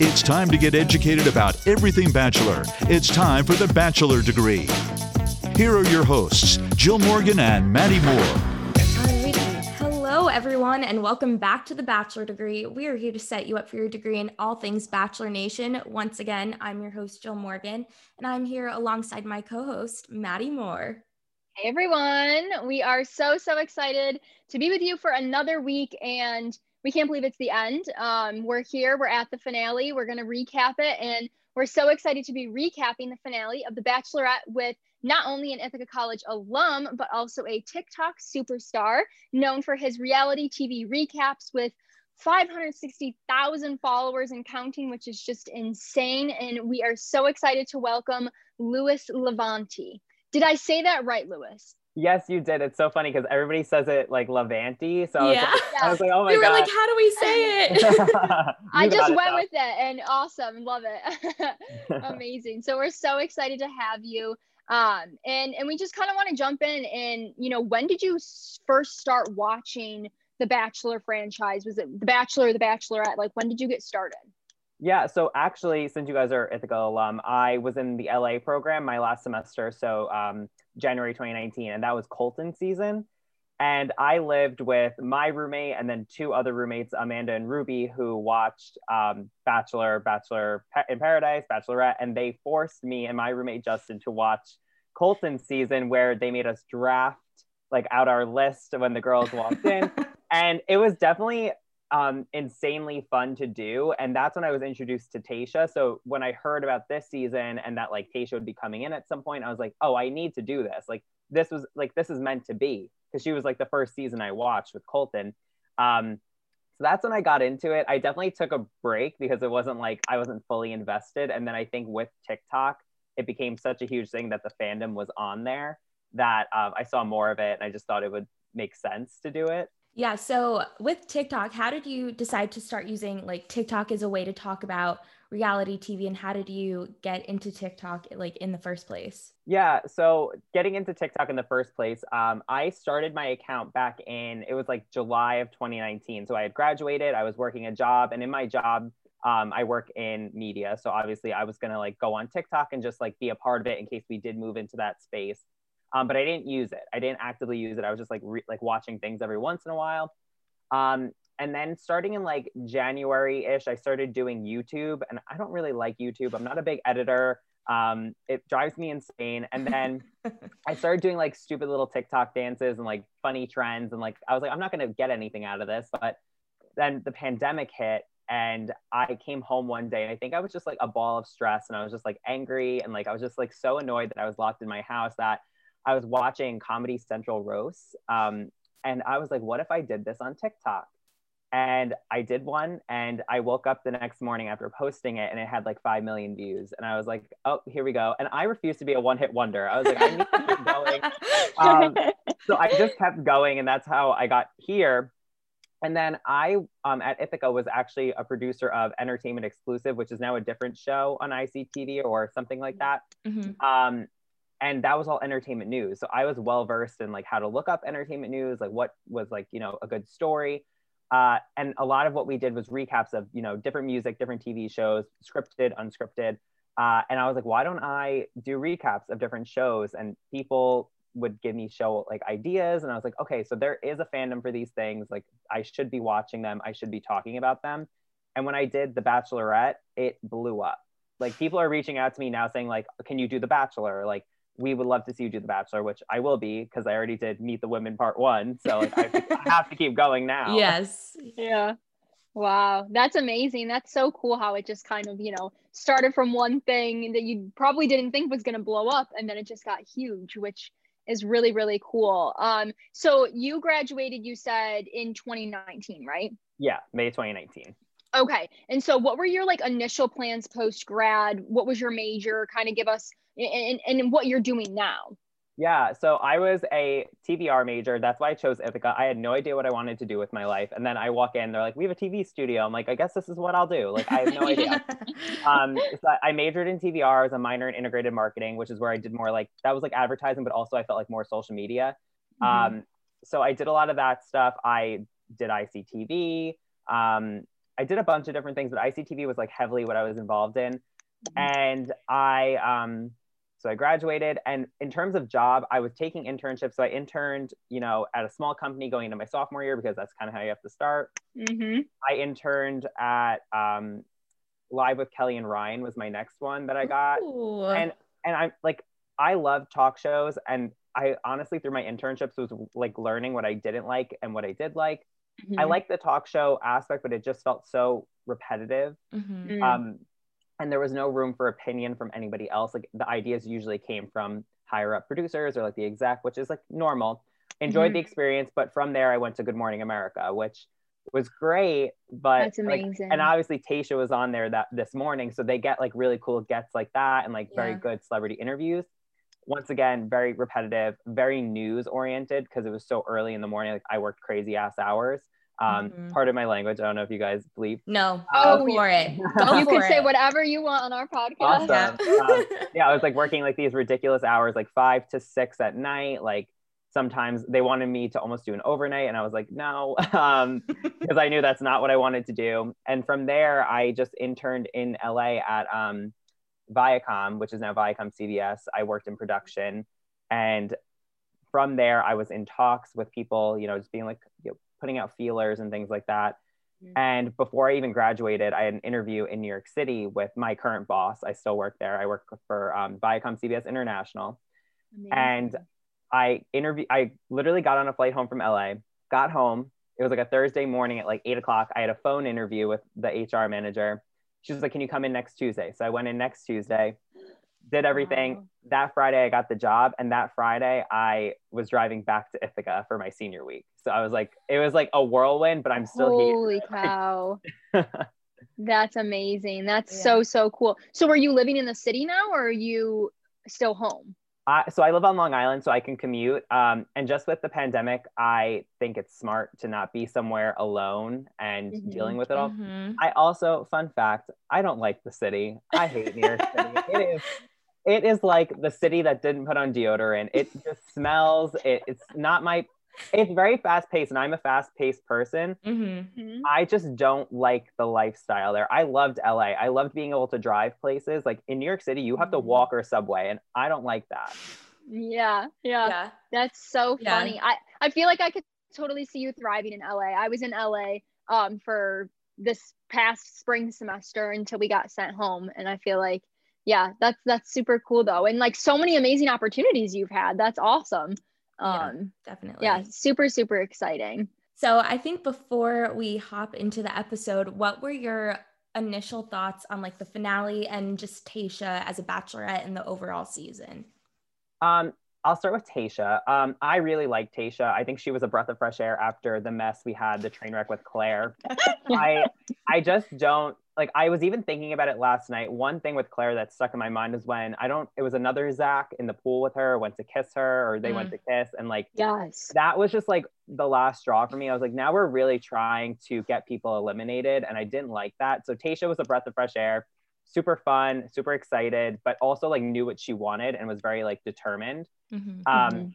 It's time to get educated about everything Bachelor. It's time for the Bachelor degree. Here are your hosts, Jill Morgan and Maddie Moore. Hello, everyone, and welcome back to the Bachelor degree. We are here to set you up for your degree in all things Bachelor Nation. Once again, I'm your host, Jill Morgan, and I'm here alongside my co host, Maddie Moore. Hey, everyone. We are so, so excited to be with you for another week and we can't believe it's the end. Um, we're here, we're at the finale, we're going to recap it, and we're so excited to be recapping the finale of The Bachelorette with not only an Ithaca College alum, but also a TikTok superstar known for his reality TV recaps with 560,000 followers and counting, which is just insane. And we are so excited to welcome Louis Levanti. Did I say that right, Louis? Yes, you did. It's so funny because everybody says it like Levanti. So I was, yeah. like, I was like, oh my we god. They were like, how do we say it? I just went with it and awesome. Love it. Amazing. So we're so excited to have you. Um, and and we just kind of want to jump in and you know, when did you first start watching the Bachelor franchise? Was it The Bachelor, or The Bachelorette? Like when did you get started? Yeah, so actually, since you guys are Ithaca alum, I was in the LA program my last semester. So um, January 2019, and that was Colton season. And I lived with my roommate and then two other roommates, Amanda and Ruby, who watched um, Bachelor, Bachelor in Paradise, Bachelorette, and they forced me and my roommate Justin to watch Colton season, where they made us draft like out our list when the girls walked in. and it was definitely um, insanely fun to do. And that's when I was introduced to Tayshia. So when I heard about this season and that like Tayshia would be coming in at some point, I was like, oh, I need to do this. Like this was like this is meant to be because she was like the first season I watched with Colton. Um, so that's when I got into it. I definitely took a break because it wasn't like I wasn't fully invested. And then I think with TikTok, it became such a huge thing that the fandom was on there that um, I saw more of it and I just thought it would make sense to do it. Yeah. So with TikTok, how did you decide to start using like TikTok as a way to talk about reality TV and how did you get into TikTok like in the first place? Yeah. So getting into TikTok in the first place, um, I started my account back in, it was like July of 2019. So I had graduated, I was working a job, and in my job, um, I work in media. So obviously I was to like go on TikTok and just like be a part of it in case we did move into that space um, but I didn't use it. I didn't actively use it. I was just like re- like watching things every once in a while. Um, and then starting in like January ish, I started doing YouTube, and I don't really like YouTube. I'm not a big editor. Um, it drives me insane. And then I started doing like stupid little TikTok dances and like funny trends, and like I was like, I'm not gonna get anything out of this. But then the pandemic hit, and I came home one day, and I think I was just like a ball of stress, and I was just like angry, and like I was just like so annoyed that I was locked in my house that I was watching Comedy Central roasts, um, and I was like, what if I did this on TikTok? And I did one, and I woke up the next morning after posting it, and it had like five million views. And I was like, oh, here we go. And I refused to be a one-hit wonder. I was like, I need to keep going. Um, so I just kept going, and that's how I got here. And then I, um, at Ithaca, was actually a producer of Entertainment Exclusive, which is now a different show on ICTV or something like that. Mm-hmm. Um, and that was all entertainment news. So i was well versed in like how to look up entertainment news like what was like you know a good story. Uh, and a lot of what we did was recaps of you know different music different tv shows scripted unscripted. Uh, and i was like why don't i do recaps of different shows? And people would give me show like ideas. And i was like okay so there is a fandom for these things. Like i should be watching them. I should be talking about them. And when i did the bachelorette it blew up. Like people are reaching out to me now saying like can you do the bachelor? Like we would love to see you do The Bachelor, which I will be because I already did Meet the Women Part One. So like, I, I have to keep going now. Yes. Yeah. Wow, that's amazing. That's so cool how it just kind of, you know, started from one thing that you probably didn't think was going to blow up and then it just got huge, which is really really cool. Um so you graduated you said in 2019, right? Yeah, May 2019. Okay. And so what were your like initial plans post grad? What was your major? Kind of give us and, and what you're doing now. Yeah, so I was a TVR major. That's why I chose Ithaca. I had no idea what I wanted to do with my life. And then I walk in, they're like, we have a TV studio. I'm like, I guess this is what I'll do. Like, I have no idea. um, so I majored in TVR as a minor in integrated marketing, which is where I did more like, that was like advertising, but also I felt like more social media. Mm-hmm. Um, so I did a lot of that stuff. I did ICTV. Um, I did a bunch of different things, but ICTV was like heavily what I was involved in. Mm-hmm. And I, um, so I graduated. And in terms of job, I was taking internships. So I interned, you know, at a small company going into my sophomore year because that's kind of how you have to start. hmm I interned at um, Live with Kelly and Ryan was my next one that I got. Ooh. And and I'm like, I love talk shows, and I honestly through my internships was like learning what I didn't like and what I did like. Mm-hmm. I like the talk show aspect, but it just felt so repetitive. Mhm. Mm. Um, and there was no room for opinion from anybody else. Like the ideas usually came from higher up producers or like the exec, which is like normal. Enjoyed the Mhm. experience, but from there I went to Good Morning America, which was great. But That's like, and obviously Tayshia was on there that this morning, so they get like really cool gets like that and like very good celebrity interviews. Once again, very repetitive, very news oriented because it was so early in the morning. Like I worked crazy ass hours. Um, Mhm. part of my language. I don't know if you guys bleep. No, Oh, go for it. Go you for can say whatever you want on our podcast. Awesome. Um, yeah, I was like working like these ridiculous hours, like five to six at night. Like sometimes they wanted me to almost do an overnight, and I was like, no, um, because I knew that's not what I wanted to do. And from there, I just interned in LA at um, Viacom, which is now Viacom CBS. I worked in production, and from there, I was in talks with people, you know, just being like, you know, putting out feelers and things like that. Mhm. And before I even graduated, I had an interview in New York City with my current boss. I still work there. I work for um, Viacom CBS International. And I interview. I literally got on a flight home from LA. Got home. It was like a Thursday morning at like eight o'clock. I had a phone interview with the HR manager. She was like, "Can you come in next Tuesday?" So I went in next Tuesday, did everything. Wow. That Friday, I got the job, and that Friday, I was driving back to Ithaca for my senior week. So I was like, it was like a whirlwind, but I'm still here. Holy cow. That's amazing. That's Yeah. so, so cool. So, are you living in the city now or are you still home? I, so I live on Long Island, so I can commute. Um, and just with the pandemic, I think it's smart to not be somewhere alone and Mhm. dealing with it all. Mhm. I also, fun fact, I don't like the city. I hate New York City. It is, it is like the city that didn't put on deodorant. It just smells. It, it's not my. It's very fast paced, and I'm a fast paced person. Mhm. I just don't like the lifestyle there. I loved LA. I loved being able to drive places. Like in New York City, you have to Mhm. walk or subway, and I don't like that. Yeah, yeah. Yeah. That's so Yeah. funny. I, I feel like I could totally see you thriving in LA. I was in LA um, for this past spring semester until we got sent home. And I feel like, yeah, that's that's super cool though. And like so many amazing opportunities you've had. That's awesome. Yeah. Um, Definitely. yeah, super, super exciting. So I think before we hop into the episode, what were your initial thoughts on like the finale and just Tayshia as a bachelorette in the overall season? Um, I'll start with Tayshia. Um, I really like Tayshia. I think she was a breath of fresh air after the mess we had, the train wreck with Clare. I I just don't like I was even thinking about it last night. One thing with Clare that stuck in my mind is when I don't it was another Zach in the pool with her, went to kiss her, or they went to kiss, and like Yes. that was just like the last straw for me. I was like, now we're really trying to get people eliminated, and I didn't like that. So Tayshia was a breath of fresh air, super fun, super excited, but also like knew what she wanted and was very like determined. Mhm. Um, Mhm.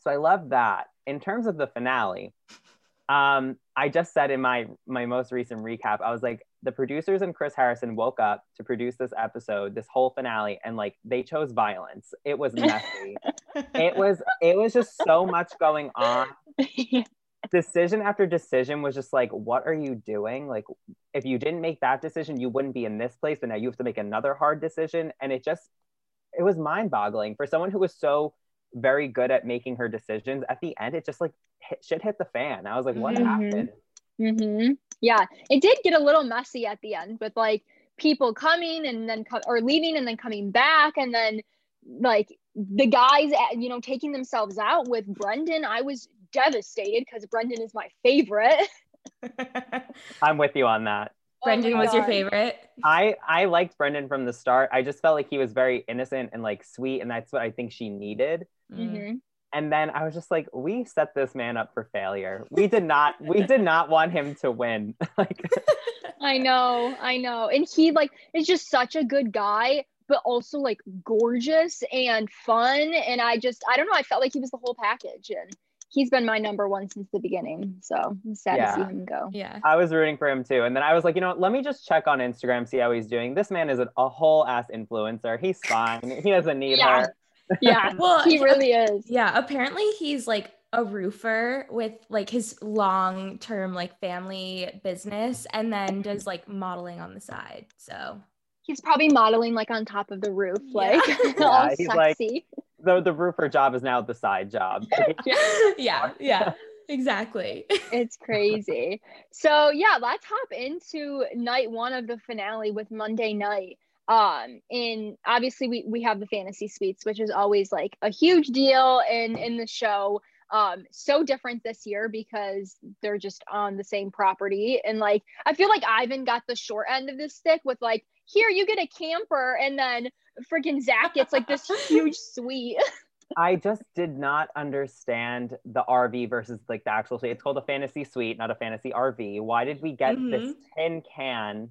So I love that. In terms of the finale, um, I just said in my my most recent recap, I was like, the producers and Chris Harrison woke up to produce this episode, this whole finale, and like they chose violence. It was messy. it was it was just so much going on. Decision after decision was just like, what are you doing? Like, if you didn't make that decision, you wouldn't be in this place, but now you have to make another hard decision. And it just it was mind-boggling for someone who was so very good at making her decisions. At the end, it just like hit, shit hit the fan. I was like, what Mhm. happened? hmm Yeah, it did get a little messy at the end with like people coming and then co- or leaving and then coming back and then like the guys uh, you know taking themselves out with Brendan. I was devastated because Brendan is my favorite. I'm with you on that. Brendan Oh my was your favorite. I I liked Brendan from the start. I just felt like he was very innocent and like sweet, and that's what I think she needed. Mm. And then I was just like, we set this man up for failure. We did not. we did not want him to win. like, I know, I know. And he like is just such a good guy, but also like gorgeous and fun. And I just I don't know, I felt like he was the whole package. And he's been my number one since the beginning. So I'm sad Yeah. to see him go. Yeah. I was rooting for him too. And then I was like, you know what? Let me just check on Instagram, see how he's doing. This man is a whole ass influencer. He's fine. He doesn't need Yeah. her. Yeah, Well, he really is. Yeah, apparently he's like a roofer with like his long term like family business and then does like modeling on the side. So He's probably modeling like on top of the roof, Yeah. like all Yeah, he's like- sexy. The, the roofer job is now the side job. yeah, yeah, exactly. it's crazy. So yeah, let's hop into night one of the finale with Monday night. Um, and obviously we we have the fantasy suites, which is always like a huge deal in in the show. Um, so different this year because they're just on the same property. And like I feel like Ivan got the short end of the stick with like, here you get a camper, and then freaking Zac it's like this huge suite. I just did not understand the RV versus like the actual suite. It's called a fantasy suite, not a fantasy RV. Why did we get this Mhm. tin can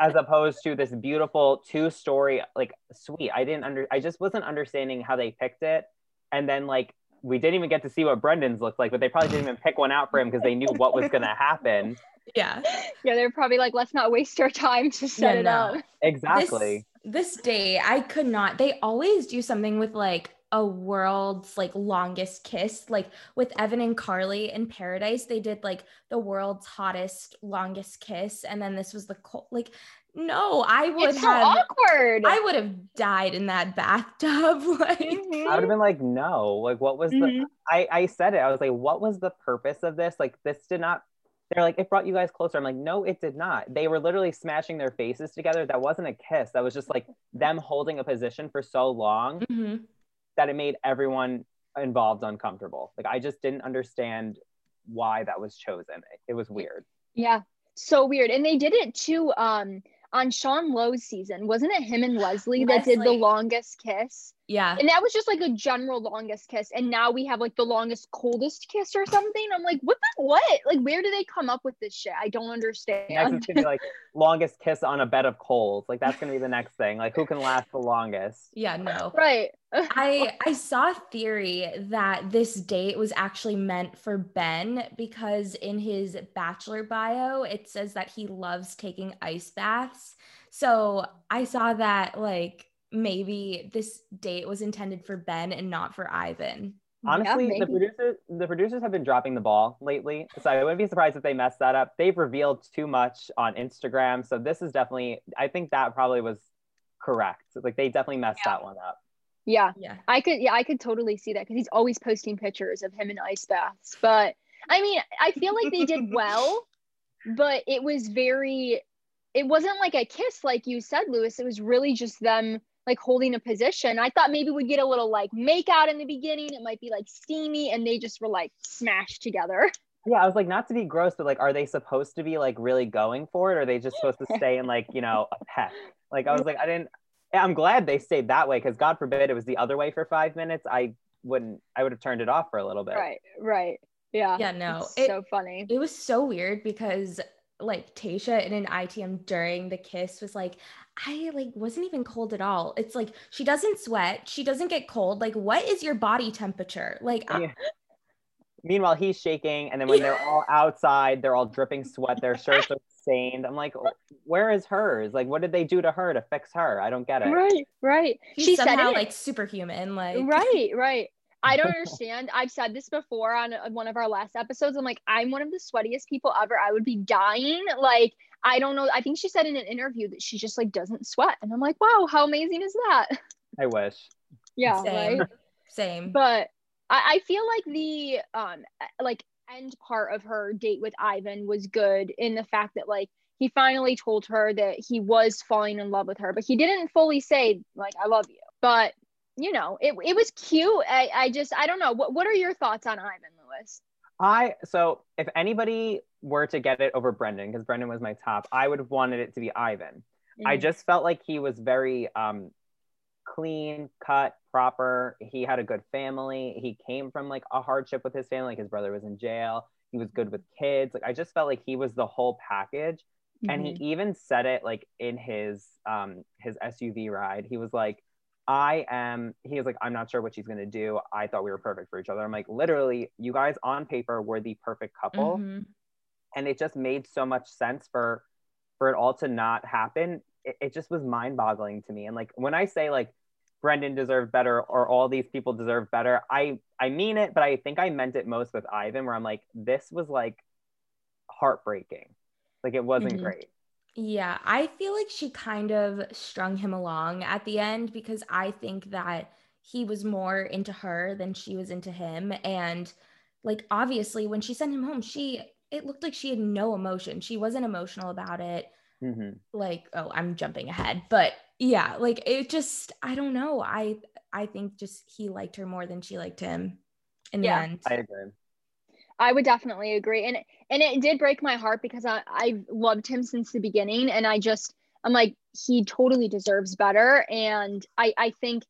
as opposed to this beautiful two-story like suite? I didn't under I just wasn't understanding how they picked it. And then like we didn't even get to see what Brendan's looked like, but they probably didn't even pick one out for him because they knew what was gonna happen. yeah. yeah, they're probably like, let's not waste our time to set Yeah, it no. up. Exactly. This, this day, I could not. They always do something with like a world's like longest kiss. Like with Evan and Carly in Paradise, they did like the world's hottest, longest kiss, and then this was the cold. Like, no, I would It's so have. awkward. I would have died in that bathtub. like, Mhm. I would have been like, no, like what was the Mhm. I, I said it. I was like, what was the purpose of this? Like, this did not. They're like, it brought you guys closer. I'm like, no, it did not. They were literally smashing their faces together. That wasn't a kiss. That was just like them holding a position for so long mhm. That it made everyone involved uncomfortable. Like, I just didn't understand why that was chosen. It was weird. Yeah, so weird. And they did it too um on Sean Lowe's season. Wasn't it him and Leslie that did the longest kiss? Yeah. And that was just like a general longest kiss. And now we have like the longest coldest kiss or something. I'm like, what the what? Like where do they come up with this shit? I don't Next understand. it's gonna be like longest kiss on a bed of coals. Like that's gonna be the next thing. Like who can last the longest? Yeah, no. right. I I saw a theory that this date was actually meant for Ben because in his bachelor bio it says that he loves taking ice baths. So I saw that like maybe this date was intended for Ben and not for Ivan. Honestly, Yeah, the producers the producers have been dropping the ball lately. So I wouldn't be surprised if they messed that up. They've revealed too much on Instagram. So this is definitely I think that probably was correct. Like they definitely messed that one up. Yeah. Yeah. I could, yeah, I could totally see that because he's always posting pictures of him in ice baths. But I mean, I feel like they did well, but it was very, it wasn't like a kiss, like you said, Louis. It was really just them like holding a position. I thought maybe we'd get a little like make out in the beginning. It might be like steamy, and they just were like smashed together. Yeah, I was like, not to be gross, but like, are they supposed to be like really going for it? Or are they just supposed to stay in like, you know, a pet? Like, I was like, I didn't, I'm glad they stayed that way because God forbid it was the other way for five minutes. I wouldn't, I would have turned it off for a little bit. Right, right. Yeah. Yeah, no. It's It- so funny. It was so weird because like Tayshia in an ITM during the kiss was like, I like wasn't even cold at all. It's like she doesn't sweat, she doesn't get cold. Like, what is your body temperature? Like, Yeah. Meanwhile, he's shaking, and then when they're all outside, they're all dripping sweat. Their shirts are stained. I'm like, oh, where is hers? Like, what did they do to her to fix her? I don't get it. Right, right. she's she said somehow it. like superhuman. Like, right right i don't understand. I've said this before on uh, one of our last episodes. I'm like i'm one of the sweatiest people ever. I would be dying. Like i don't know. I think she said in an interview that she just like doesn't sweat. And i'm like wow how amazing is that? I wish. yeah Same. right? Same. but I, I feel like the um like end part of her date with ivan was good in the fact that like he finally told her that he was falling in love with her but he didn't fully say like i love you. But you know it, it was cute. I, I just i don't know. What, what are your thoughts on ivan louis? I so if anybody were to get it over Brendan, because Brendan was my top, I would have wanted it to be Ivan. I Mhm. just felt like he was very um clean cut proper. He had a good family. He came from like a hardship with his family. Like his brother was in jail. He was good with kids. Like i just felt like he was the whole package. And he Mhm. even said it like in his um his suv ride. He was like I am, he was like, I'm not sure what she's going to do. I thought we were perfect for each other. I'm like, literally, you guys on paper were the perfect couple. Mhm. And it just made so much sense for, for it all to not happen. It, it just was mind boggling to me. And like, when I say like, Brendan deserved better or all these people deserve better, I, I mean it, but I think I meant it most with Ivan, where I'm like, this was like heartbreaking. Like, it wasn't Mhm. great. Yeah, I feel like she kind of strung him along at the end because I think that he was more into her than she was into him. And like obviously when she sent him home, she it looked like she had no emotion. She wasn't emotional about it. hmm Like, oh, I'm jumping ahead. But yeah, like it just I don't know. I I think just he liked her more than she liked him in Yeah. the end. I agree. I would definitely agree. And and it did break my heart because I, I've loved him since the beginning. And I just I'm like, he totally deserves better. And I I think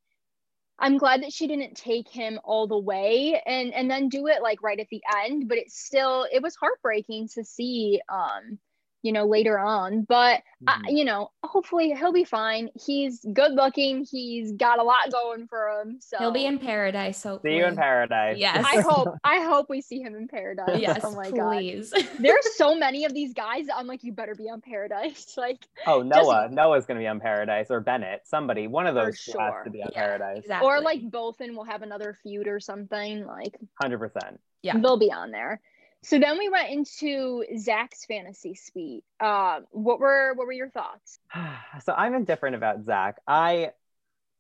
I'm glad that she didn't take him all the way and and then do it like right at the end. But it's still it was heartbreaking to see um, you know, later on. But Mhm. I, you know, hopefully he'll be fine. He's good looking. He's got a lot going for him. So He'll be in paradise, so See you in paradise. Yes. I hope I hope we see him in paradise. Yes, oh my god. There's so many of these guys I'm like, you better be on paradise. Like Oh, Noah. Noah's going to be on Paradise or Bennett. Somebody. One of those two has to be on Yeah, Paradise. exactly. or like both and we'll have another feud or something. Like 100%. Yeah. they'll be on there. So then we went into Zac's fantasy suite. Uh, what were what were your thoughts? so I'm indifferent about Zac. I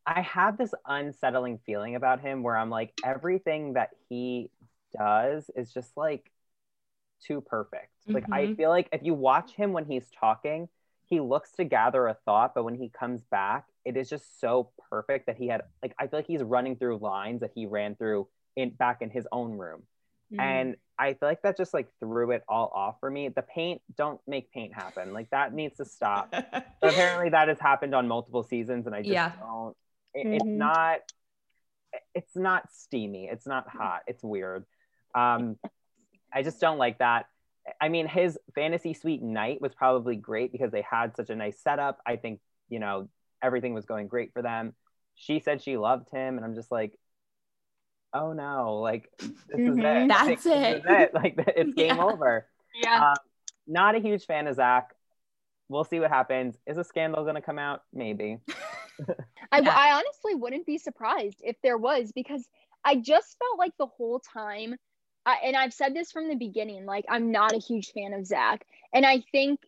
I have this unsettling feeling about him where I'm like everything that he does is just like too perfect. Like I Mhm. feel like if you watch him when he's talking, he looks to gather a thought, but when he comes back, it is just so perfect that he had like I feel like he's running through lines that he ran through in back in his own room. Mm-hmm. and I feel like that just like threw it all off for me. The paint, don't make paint happen. Like that needs to stop. But apparently that has happened on multiple seasons, and I just Yeah. don't. It, It's Mhm. not. It's not steamy. It's not hot. It's weird. Um, I just don't like that. I mean, his fantasy suite night was probably great because they had such a nice setup. I think you know everything was going great for them. She said she loved him, and I'm just like, oh no, like this is Mhm. it. That's Like, this is it. it. Like it's game Yeah. over. yeah. Um, not a huge fan of Zac. We'll see what happens. Is a scandal going to come out? Maybe. I, Yeah. I honestly wouldn't be surprised if there was because I just felt like the whole time, I, and I've said this from the beginning, like I'm not a huge fan of Zac. And I think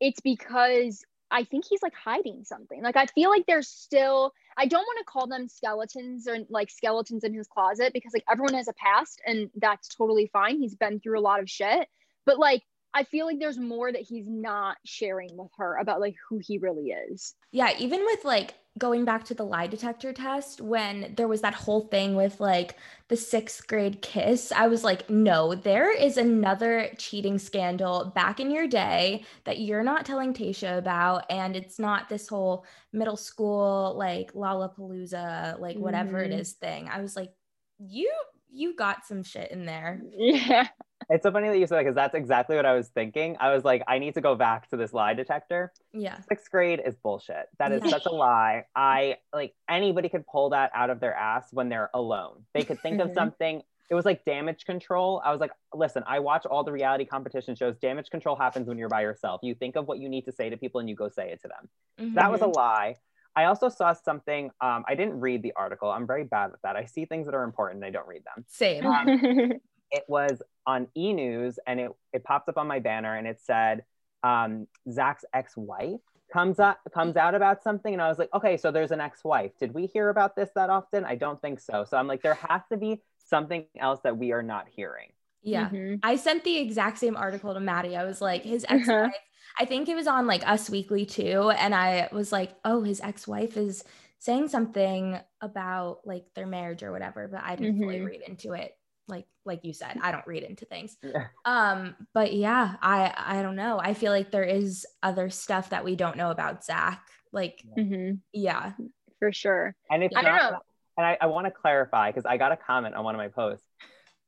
it's because I think he's like hiding something. Like I feel like there's still, I don't want to call them skeletons or like skeletons in his closet because like everyone has a past and that's totally fine. He's been through a lot of shit. But like, I feel like there's more that he's not sharing with her about like who he really is. Yeah, even with like going back to the lie detector test, when there was that whole thing with like the sixth grade kiss, I was like, no, there is another cheating scandal back in your day that you're not telling Tayshia about. And it's not this whole middle school, like Lollapalooza, like whatever it Mhm. is thing. I was like, you, you got some shit in there. Yeah. It's so funny that you said that because that's exactly what I was thinking. I was like, I need to go back to this lie detector. Yeah. Sixth grade is bullshit. That is Yeah. such a lie. I like anybody could pull that out of their ass when they're alone. They could think of Mhm. something. It was like damage control. I was like, listen, I watch all the reality competition shows. Damage control happens when you're by yourself. You think of what you need to say to people and you go say it to them. That was a lie. I also saw something. Um, I didn't read the article. I'm very bad at that. I see things that are important and I don't read them. Same. It was on E News and it, it popped up on my banner and it said um, Zac's ex-wife comes up comes out about something and I was like, okay, so there's an ex-wife. Did we hear about this that often? I don't think so. So I'm like, there has to be something else that we are not hearing. Yeah. Mhm. I sent the exact same article to Maddie. I was like, his ex wife, I think it was on like Us Weekly too. And I was like, oh, his ex wife is saying something about like their marriage or whatever, but I didn't fully Mhm. read into it. Like, like you said, I don't read into things. Yeah. Um, but yeah, I I don't know. I feel like there is other stuff that we don't know about Zac. Like, Mhm. yeah. For sure. And it's I don't not, know. and I, I want to clarify because I got a comment on one of my posts.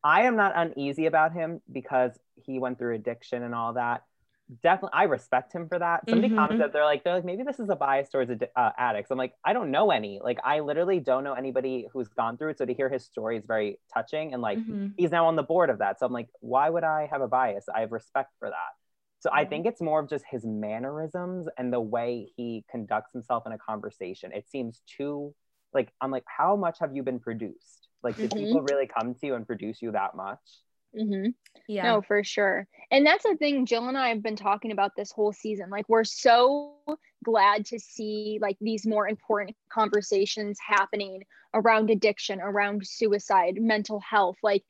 I am not uneasy about him because he went through addiction and all that. Definitely I respect him for that. Somebody Mhm. commented they're like they're like maybe this is a bias towards uh, addicts. I'm like I don't know any. Like I literally don't know anybody who's gone through it. So to hear his story is very touching and like Mhm. he's now on the board of that. So I'm like why would I have a bias? I have respect for that. So I Mhm. think it's more of just his mannerisms and the way he conducts himself in a conversation. It seems too like I'm like how much have you been produced? Like did people really come to you and produce you that much? Mm-hmm. Yeah. No, for sure. And that's the thing Jill and I have been talking about this whole season. Like we're so glad to see like these more important conversations happening around addiction, around suicide, mental health, like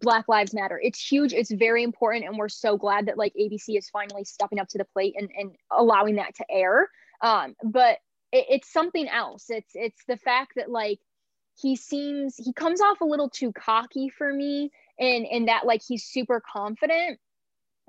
Black Lives Matter. It's huge, it's very important and we're so glad that like ABC is finally stepping up to the plate and and allowing that to air. Um but it, it's something else. It's it's the fact that like he seems he comes off a little too cocky for me and and that like he's super confident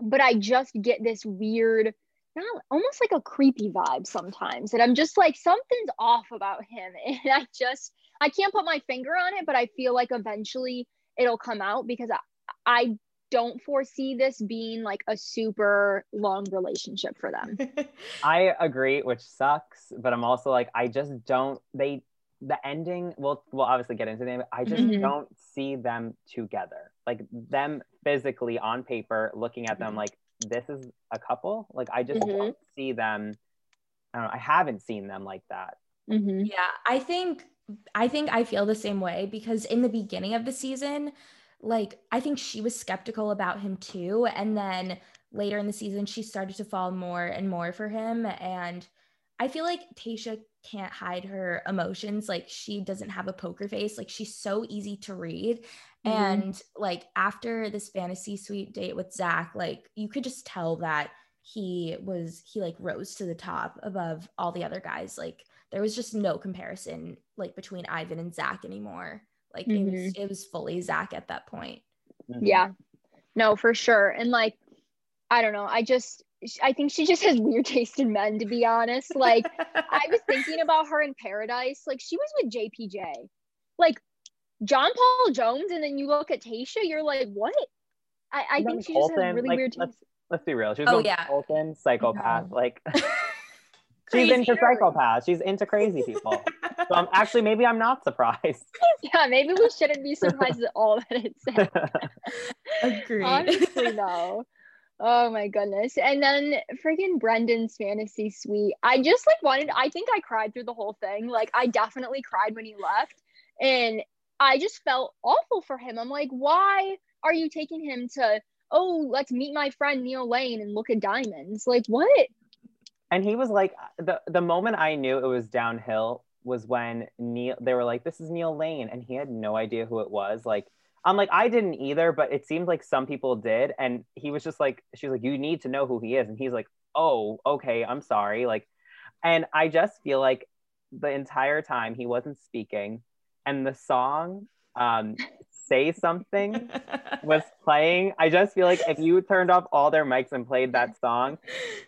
but i just get this weird not almost like a creepy vibe sometimes that i'm just like something's off about him and i just i can't put my finger on it but i feel like eventually it'll come out because i i don't foresee this being like a super long relationship for them I agree, which sucks, but I'm also like, I just don't. They the ending. We'll we'll obviously get into them. I just Mhm. don't see them together. Like them physically on paper, looking at them Mhm. like this is a couple. Like I just Mhm. don't see them. I don't know. I haven't seen them like that. mm-hmm. Yeah, I think I think I feel the same way because in the beginning of the season, like I think she was skeptical about him too and then later in the season she started to fall more and more for him and I feel like Tayshia can't hide her emotions like she doesn't have a poker face like she's so easy to read Mhm. and like after this fantasy suite date with Zac like you could just tell that he was he like rose to the top above all the other guys like there was just no comparison like between Ivan and Zac anymore. Like it was it was fully Zac at that point. Mhm. Yeah. No, for sure. And like, I don't know. I just, I think she just has weird taste in men, to be honest. Like, I was thinking about her in Paradise. Like, she was with JPJ. Like, John Paul Jones, and then you look at Tayshia, you're like, what? I, I She's think on she just has Colton, really like, weird let's- taste. Let's be real. She's was Oh, going yeah. Colton, psychopath. No. Like she's Crazy. into psychopaths. She's into crazy people. so I'm actually maybe I'm not surprised. Yeah, maybe we shouldn't be surprised at all that it's said. Agreed. Honestly, no. Oh my goodness. And then freaking Brendan's fantasy suite. I just like wanted, I think I cried through the whole thing. Like, I definitely cried when he left. And I just felt awful for him. I'm like, why are you taking him to, oh, let's meet my friend Neil Lane and look at diamonds? Like, what? and he was like the the moment I knew it was downhill was when Neil they were like this is Neil Lane and he had no idea who it was like I'm like I didn't either but it seemed like some people did and he was just like she's like you need to know who he is and he's like oh okay I'm sorry like and I just feel like the entire time he wasn't speaking and the song um say something was playing I just feel like if you turned off all their mics and played that song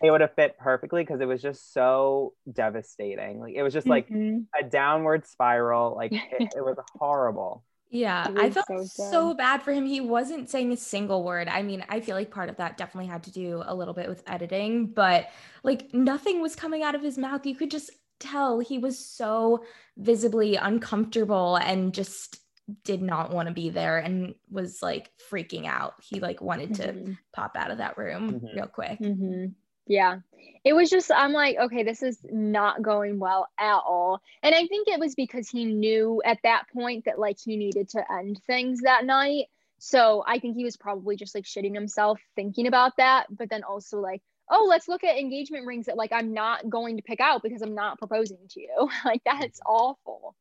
it would have fit perfectly because it was just so devastating. Like it was just like Mhm. a downward spiral. Like it, it was horrible. Yeah, I felt so so, bad for him. He wasn't saying a single word. I mean, I feel like part of that definitely had to do a little bit with editing, but like nothing was coming out of his mouth. You could just tell he was so visibly uncomfortable and just did not want to be there and was like freaking out. He like wanted to Mhm. pop out of that room Mhm. real quick. hmm Yeah. It was just, I'm like, okay, this is not going well at all. And I think it was because he knew at that point that like he needed to end things that night. So I think he was probably just like shitting himself thinking about that. But then also like, oh, let's look at engagement rings that like I'm not going to pick out because I'm not proposing to you. like that's awful.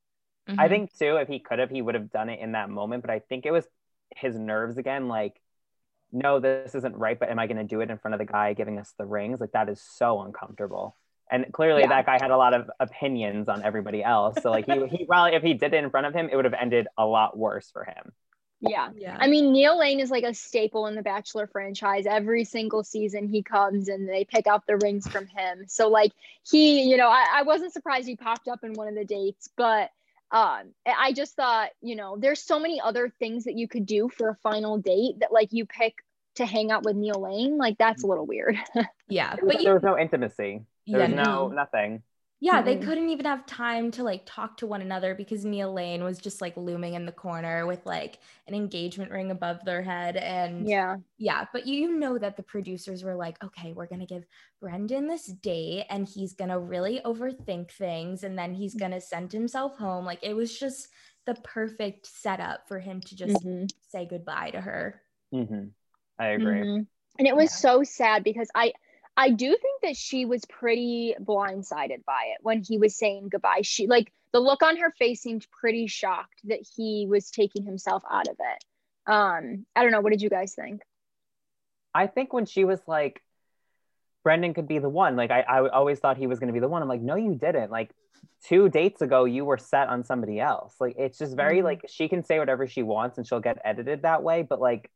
I Mhm. think too, if he could have, he would have done it in that moment. But I think it was his nerves again. Like, no, this isn't right. But am I going to do it in front of the guy giving us the rings? Like that is so uncomfortable. And clearly, Yeah. that guy had a lot of opinions on everybody else. So like he, he probably if he did it in front of him, it would have ended a lot worse for him. Yeah. yeah. I mean, Neil Lane is like a staple in the Bachelor franchise. Every single season he comes and they pick out the rings from him. So like he, you know, I, I wasn't surprised he popped up in one of the dates, but um I just thought, you know, there's so many other things that you could do for a final date that like you pick to hang out with Neil Lane, like that's a little weird. yeah, but there was no intimacy. There yeah, was no, no nothing. Yeah, mm-hmm. they couldn't even have time to like talk to one another because Neil Lane was just like looming in the corner with like an engagement ring above their head. And yeah, yeah, but you know that the producers were like, okay, we're gonna give Brendan this date and he's gonna really overthink things and then he's gonna send himself home. Like it was just the perfect setup for him to just mm-hmm. say goodbye to her. Mm-hmm. I agree. Mm-hmm. And it was yeah. so sad because I I do think that she was pretty blindsided by it when he was saying goodbye. She like the look on her face seemed pretty shocked that he was taking himself out of it. Um, I don't know. What did you guys think? I think when she was like, Brendan could be the one. Like I, I always thought he was going to be the one. I'm like, no, you didn't. Like two dates ago, you were set on somebody else. Like it's just very mm-hmm. like she can say whatever she wants and she'll get edited that way. But like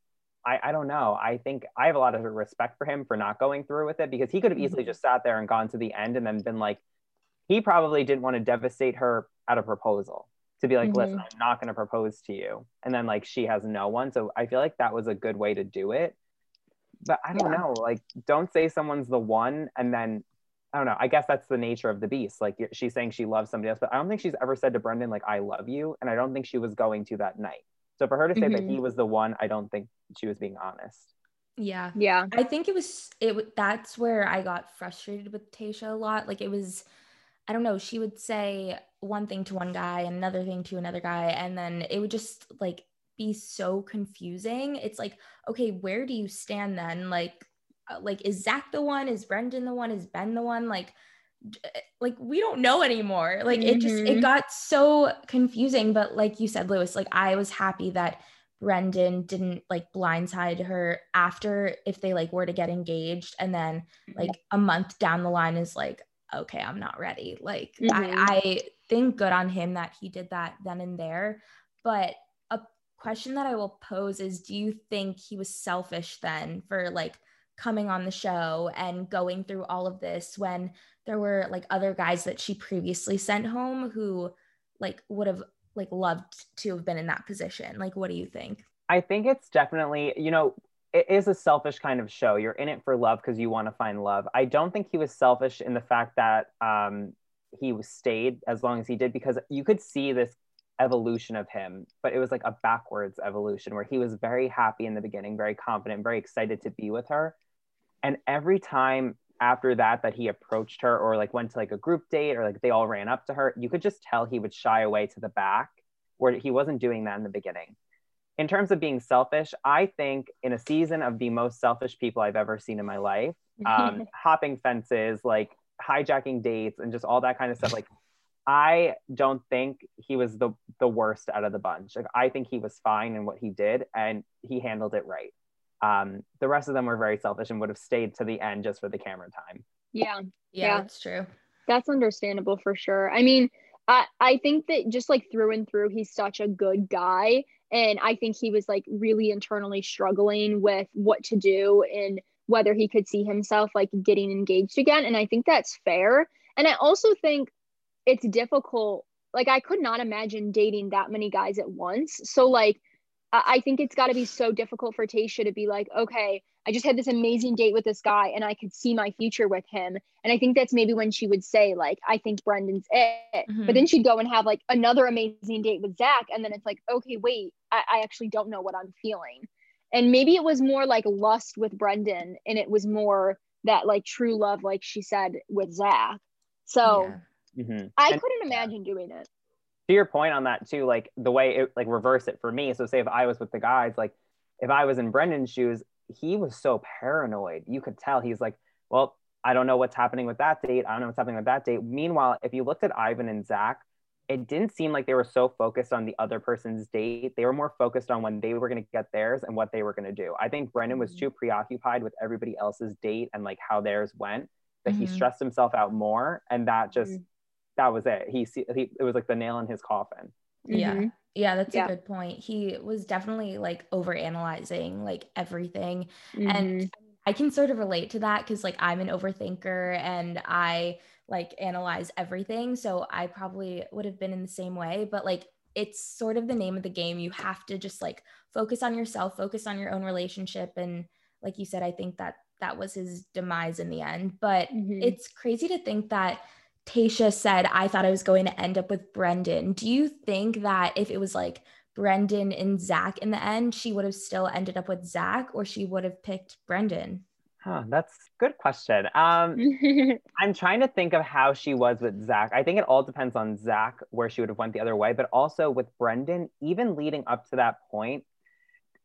I, I don't know. I think I have a lot of respect for him for not going through with it because he could have easily mm-hmm. just sat there and gone to the end and then been like, he probably didn't want to devastate her at a proposal to be like, mm-hmm. listen, I'm not going to propose to you. And then like she has no one. So I feel like that was a good way to do it. But I don't yeah. know. Like, don't say someone's the one and then I don't know. I guess that's the nature of the beast. Like she's saying she loves somebody else, but I don't think she's ever said to Brendan, like, I love you. And I don't think she was going to that night. So for her to say mm-hmm. that he was the one, I don't think she was being honest. Yeah. Yeah. I think it was it that's where I got frustrated with Tayshia a lot. Like it was I don't know, she would say one thing to one guy and another thing to another guy and then it would just like be so confusing. It's like, okay, where do you stand then? Like uh, like is Zac the one? Is Brendan the one? Is Ben the one? Like like we don't know anymore like mm-hmm. it just it mm-hmm. got so confusing but like you said louis like i was happy that brendan didn't like blindside her after if they like were to get engaged and then like a month down the line is like okay i'm not ready like mm-hmm. I, I think good on him that he did that then and there but a question that i will pose is do you think he was selfish then for like coming on the show and going through all of this when there were like other guys that she previously sent home who like would have like loved to have been in that position? Like what do you think? I think it's definitely you know it is a selfish kind of show. You're in it for love because you want to find love. I don't think he was selfish in the fact that um he stayed as long as he did because you could see this evolution of him but it was like a backwards evolution where he was very happy in the beginning very confident very excited to be with her. And every time after that that he approached her or like went to like a group date or like they all ran up to her you could just tell he would shy away to the back where he wasn't doing that in the beginning. In terms of being selfish i think in a season of the most selfish people i've ever seen in my life um, hopping fences like hijacking dates and just all that kind of stuff like i don't think he was the the worst out of the bunch. Like i think he was fine in what he did and he handled it right um, the rest of them were very selfish and would have stayed to the end just for the camera time. Yeah. Yeah, yeah. that's true. That's understandable for sure. I mean, I, I think that just like through and through, he's such a good guy. And I think he was like really internally struggling with what to do and whether he could see himself like getting engaged again. And I think that's fair. And I also think it's difficult. Like, I could not imagine dating that many guys at once. So, like, I think it's got to be so difficult for Tayshia to be like, okay, I just had this amazing date with this guy and I could see my future with him. And I think that's maybe when she would say, like, I think Brendan's it. Mm-hmm. But then she'd go and have like another amazing date with Zac. And then it's like, okay, wait, I, I actually don't know what I'm feeling. And maybe it was more like lust with Brendan and it was more that like true love, like she said with Zac. So yeah. mm-hmm. I and, couldn't imagine doing it to your point on that too, like the way it like reverse it for me. So say if I was with the guys, like if I was in Brendan's shoes, he was so paranoid. You could tell he's like, well, I don't know what's happening with that date. I don't know what's happening with that date. Meanwhile, if you looked at Ivan and Zac, it didn't seem like they were so focused on the other person's date. They were more focused on when they were going to get theirs and what they were going to do. I think Brendan was mm-hmm. too preoccupied with everybody else's date and like how theirs went that mm-hmm. he stressed himself out more. And that just mm-hmm that was it. He, he it was like the nail in his coffin. Yeah. Mm-hmm. Yeah, that's yeah. a good point. He was definitely like over analyzing like everything. Mm-hmm. And I can sort of relate to that because like I'm an overthinker and I like analyze everything. So I probably would have been in the same way. But like it's sort of the name of the game. You have to just like focus on yourself, focus on your own relationship and like you said, I think that that was his demise in the end. But Mhm. it's crazy to think that Tayshia said, I thought I was going to end up with Brendan. Do you think that if it was like Brendan and Zac in the end, she would have still ended up with Zac or she would have picked Brendan? Huh, that's a good question. Um, I'm trying to think of how she was with Zac. I think it all depends on Zac where she would have went the other way, but also with Brendan, even leading up to that point,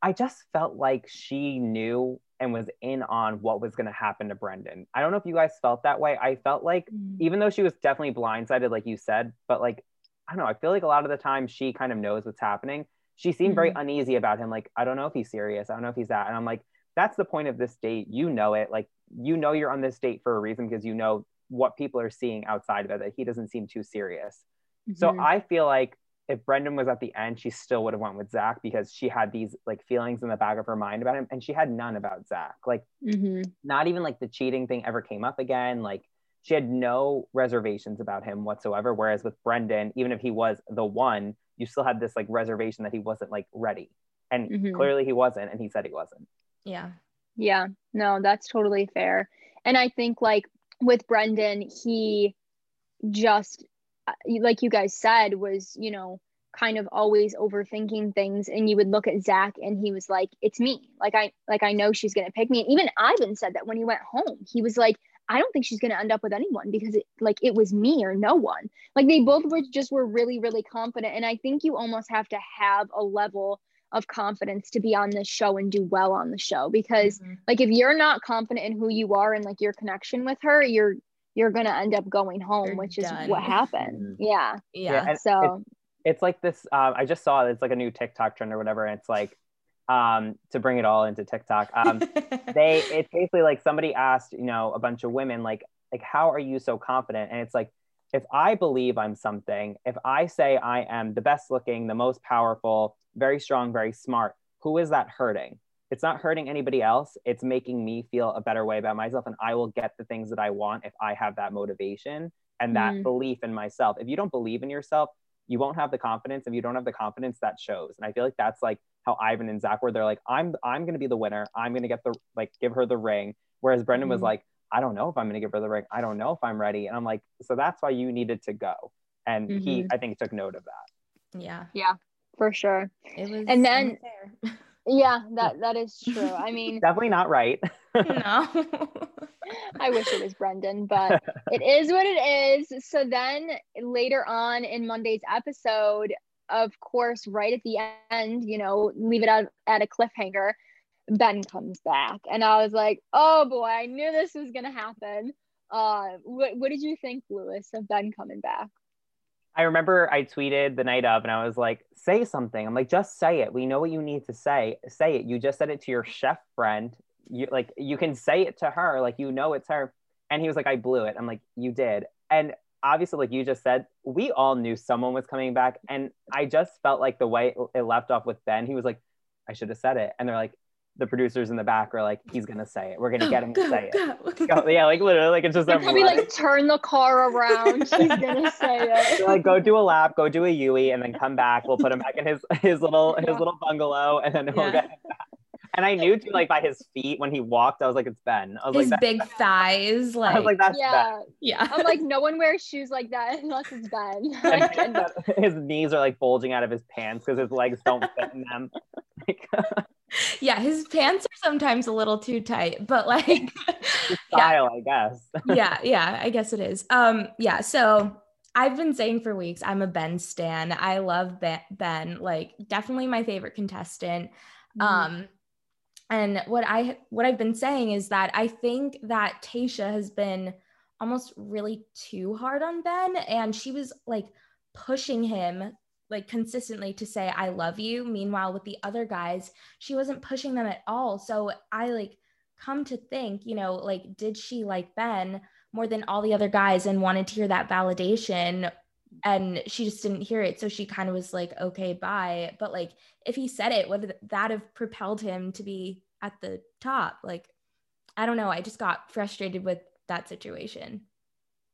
I just felt like she knew and was in on what was going to happen to Brendan. I don't know if you guys felt that way. I felt like Mm. even though she was definitely blindsided, like you said, but like I don't know, I feel like a lot of the time she kind of knows what's happening. She seemed very uneasy about him. Like, I don't know if he's serious. I don't know if he's that. And I'm like, that's the point of this date. You know it. Like, you know you're on this date for a reason because you know what people are seeing outside of it, that he doesn't seem too serious. So Mhm. I feel like if Brendan was at the end, she still would have went with Zac because she had these like feelings in the back of her mind about him, and she had none about Zac. Like Mhm. not even like the cheating thing ever came up again. Like she had no reservations about him whatsoever. Whereas with Brendan, even if he was the one, you still had this like reservation that he wasn't like ready, and Mhm. clearly he wasn't, and he said he wasn't. Yeah. Yeah, no, that's totally fair. And I think like with Brendan, he just like you guys said was, you know, kind of always overthinking things and you would look at Zac and he was like, It's me. Like I like I know she's gonna pick me. And even Ivan said that when he went home. He was like, I don't think she's gonna end up with anyone because it like it was me or no one. Like they both were just were really, really confident. And I think you almost have to have a level of confidence to be on this show and do well on the show because Mhm. like if you're not confident in who you are and like your connection with her you're you're gonna end up going home You're which is what happened Mhm. yeah Yeah. and so it's like this uh, i just saw it. it's like a new tiktok trend or whatever and it's like um to bring it all into tiktok um they it's basically like somebody asked you know a bunch of women like like how are you so confident and it's like if i believe i'm something if i say i am the best looking the most powerful very strong very smart who is that hurting it's not hurting anybody else. It's making me feel a better way about myself and i will get the things that i want if i have that motivation and that Mm. belief in myself. If you don't believe in yourself you won't have the confidence if you don't have the confidence that shows. And i feel like that's like how ivan and zac were. They're like i'm i'm gonna be the winner. I'm gonna get the like give her the ring. Whereas brendan was Mhm. like i don't know if i'm gonna give her the ring. I don't know if i'm ready. And i'm like so that's why you needed to go. And he Mhm. i think took note of that. Yeah. yeah for sure. It was And then- unfair. yeah that that is true. I mean definitely not right. No. i wish it was brendan but it is what it is. So then later on in monday's episode of course right at the end you know leave it out at a cliffhanger ben comes back. And i was like oh boy i knew this was gonna happen. Uh what, what did you think louis of ben coming back I remember I tweeted the night of and I was like, say something. I'm like, just say it. We know what you need to say. Say it. You just said it to your chef friend. You like you can say it to her, like you know it's her. And he was like, I blew it. I'm like, you did. And obviously, like you just said, we all knew someone was coming back. And I just felt like the way it left off with Ben, he was like, I should have said it. And they're like, the producers in the back are like, he's gonna say it. We're gonna get him to Go, say it. go. Go- yeah, like literally, like it's just They're probably like turn the car around she's gonna say it So, like go do a lap, go do a Yui, and then come back. We'll put him back in his his little his Yeah. little bungalow, and then we'll Yeah. get him back. And I knew too, like by his feet when he walked, I was like, it's Ben. I was His like, big thighs, like, I was like, that's yeah yeah. I'm like, no one wears shoes like that unless it's Ben. Ben. And his knees are like bulging out of his pants because his legs don't fit in them. Like, yeah, his pants are sometimes a little too tight, but like style, I guess. yeah, yeah, I guess it is. Um, yeah, so I've been saying for weeks I'm a Ben stan. I love Ben, like definitely my favorite contestant. Um, and what I what I've been saying is that I think that Tayshia has been almost really too hard on Ben, and she was like pushing him like consistently to say I love you. Meanwhile, with the other guys, she wasn't pushing them at all. So I like come to think, you know, like did she like Ben more than all the other guys and wanted to hear that validation? And she just didn't hear it. So she kind of was like, okay, bye. But like, if he said it, would that have propelled him to be at the top? Like, I don't know. I just got frustrated with that situation.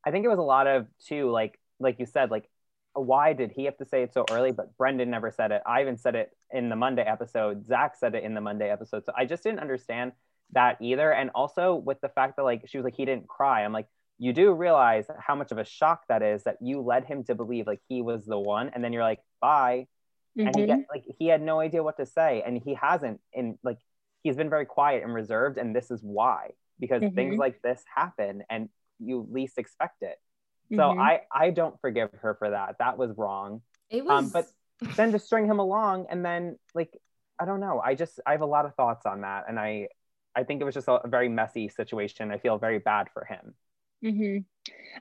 I think it was a lot of too, like like you said, like why did he have to say it so early? But Brendan never said it. I even said it in the Monday episode. Zac said it in the Monday episode. So I just didn't understand that either. And also with the fact that like she was like he didn't cry. I'm like you do realize how much of a shock that is that you led him to believe like he was the one and then you're like bye mm-hmm. and he get, like he had no idea what to say and he hasn't in like he's been very quiet and reserved and this is why because mm-hmm. things like this happen and you least expect it so mm-hmm. i i don't forgive her for that that was wrong it was um, but then to string him along and then like i don't know i just i have a lot of thoughts on that and i i think it was just a, a very messy situation i feel very bad for him Mm-hmm.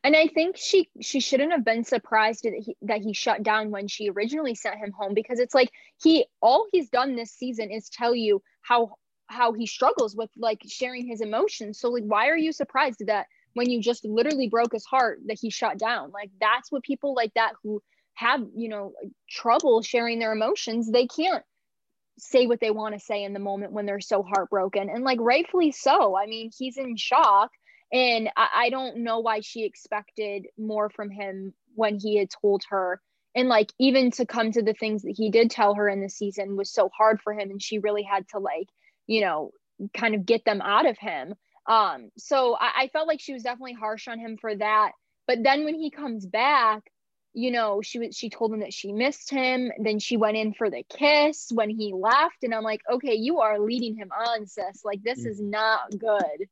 And I think she she shouldn't have been surprised that he, that he shut down when she originally sent him home because it's like he all he's done this season is tell you how how he struggles with like sharing his emotions. So like why are you surprised that when you just literally broke his heart that he shut down? Like that's what people like that who have, you know, trouble sharing their emotions, they can't say what they want to say in the moment when they're so heartbroken and like rightfully so. I mean, he's in shock and I, I don't know why she expected more from him when he had told her. And like, even to come to the things that he did tell her in the season was so hard for him. And she really had to, like, you know, kind of get them out of him. Um, so I, I felt like she was definitely harsh on him for that. But then when he comes back, you know, she was she told him that she missed him. Then she went in for the kiss when he left. And I'm like, okay, you are leading him on, sis. Like this is mm-hmm. not good.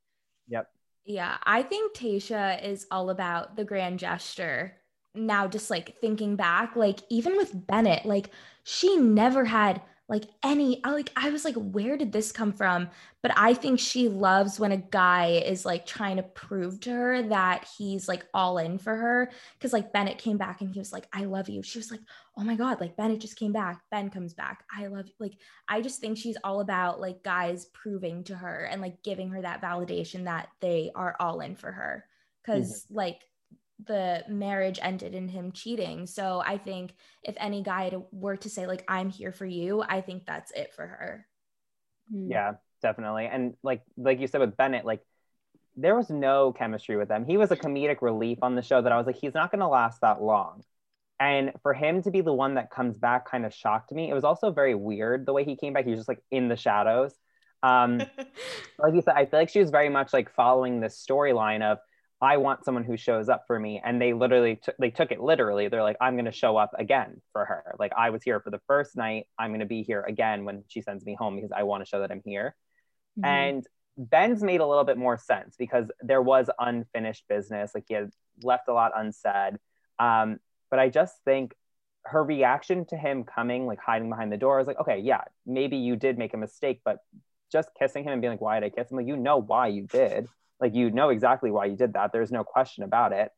Yep. Yeah, I think Tayshia is all about the grand gesture. Now, just like thinking back, like even with Bennett, like she never had like any like i was like where did this come from? But i think she loves when a guy is like trying to prove to her that he's like all in for her. Because like bennett came back and he was like i love you. She was like oh my god like bennett just came back. Ben comes back. I love you. Like i just think she's all about like guys proving to her and like giving her that validation that they are all in for her. Because mm-hmm. like the marriage ended in him cheating. So I think if any guy were to say like I'm here for you, I think that's it for her. Hmm. Yeah, definitely. And like like you said with Bennett, like there was no chemistry with them. He was a comedic relief on the show that I was like he's not going to last that long. And for him to be the one that comes back kind of shocked me. It was also very weird the way he came back. He was just like in the shadows. Um, like you said, I feel like she was very much like following this storyline of I want someone who shows up for me. And they literally t- they took it literally. They're like, I'm going to show up again for her. Like I was here for the first night. I'm going to be here again when she sends me home because I want to show that I'm here. Mm-hmm. And Ben's made a little bit more sense because there was unfinished business. Like he had left a lot unsaid. Um, but I just think her reaction to him coming, like hiding behind the door, is like, okay, yeah, maybe you did make a mistake, but just kissing him and being like, why did I kiss him? Like, you know why you did like you know exactly why you did that. There's no question about it.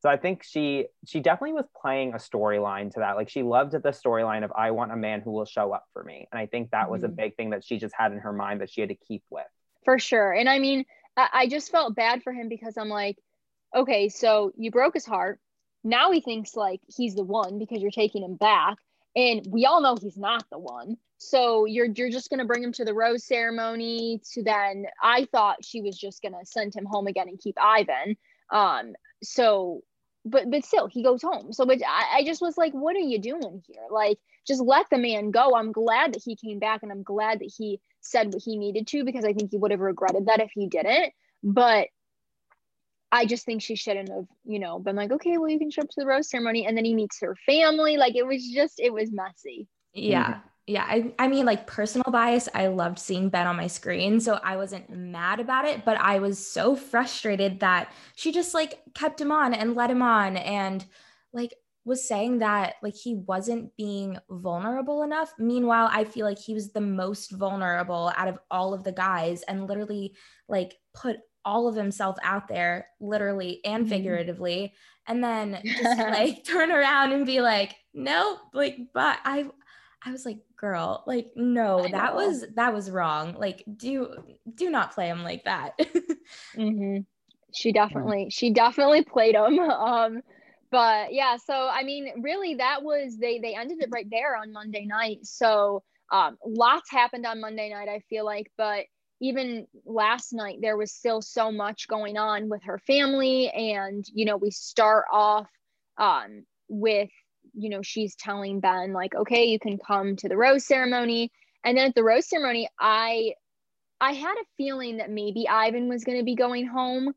So i think she she definitely was playing a storyline to that. Like she loved the storyline of i want a man who will show up for me. And i think that was mm-hmm. a big thing that she just had in her mind that she had to keep with. For sure. And i mean i just felt bad for him because i'm like okay so you broke his heart. Now he thinks like he's the one because you're taking him back and we all know he's not the one. So you're you're just gonna bring him to the rose ceremony to then i thought she was just gonna send him home again and keep ivan. Um so but but still he goes home. So but I, I just was like what are you doing here? Like just let the man go. I'm glad that he came back and i'm glad that he said what he needed to because i think he would have regretted that if he didn't. But I just think she shouldn't have, you know, been like, okay, well, you can show up to the rose ceremony. And then he meets her family. Like it was just, it was messy. Yeah. Mm-hmm. Yeah. I, I mean, like personal bias, I loved seeing Ben on my screen. So I wasn't mad about it, but I was so frustrated that she just like kept him on and let him on and like was saying that like he wasn't being vulnerable enough. Meanwhile, I feel like he was the most vulnerable out of all of the guys and literally like put all of himself out there, literally and mm-hmm. figuratively, and then just like turn around and be like, nope, like, but I, I was like, girl, like, no, that was that was wrong. Like, do do not play him like that. mm-hmm. She definitely, she definitely played him. Um, but yeah, so I mean, really, that was they they ended it right there on Monday night. So um, lots happened on Monday night. I feel like, but even last night there was still so much going on with her family and you know we start off um, with you know she's telling ben like okay you can come to the rose ceremony and then at the rose ceremony i I had a feeling that maybe Ivan was going to be going home,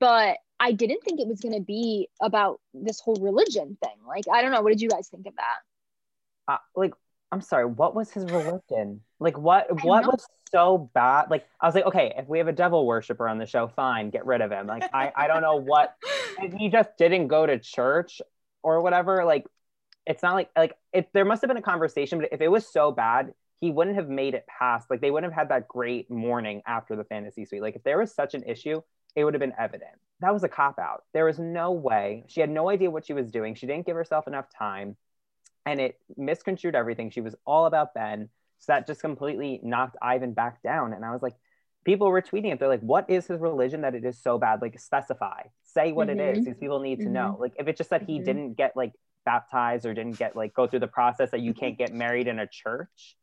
but I didn't think it was going to be about this whole religion thing. Like, I don't know. What did you guys think of that? Uh, like, I'm sorry. What was his religion? Like, what what was so bad? Like, I was like, okay, if we have a devil worshiper on the show, fine, get rid of him. Like, I I don't know what. he just didn't go to church or whatever. Like, it's not like like if there must have been a conversation, but if it was so bad, he wouldn't have made it past. Like, they wouldn't have had that great morning after the fantasy suite. Like, if there was such an issue, it would have been evident. That was a cop out. There was no way. She had no idea what she was doing. She didn't give herself enough time and it misconstrued everything. She was all about Ben. So that just completely knocked Ivan back down. And I was like, people were tweeting it. They're like, what is his religion that it is so bad? Like, specify, say what mm-hmm. it is. These people need to mm-hmm. know. Like, if it's just that he mm-hmm. didn't get like baptized or didn't get like go through the process that you can't get married in a church,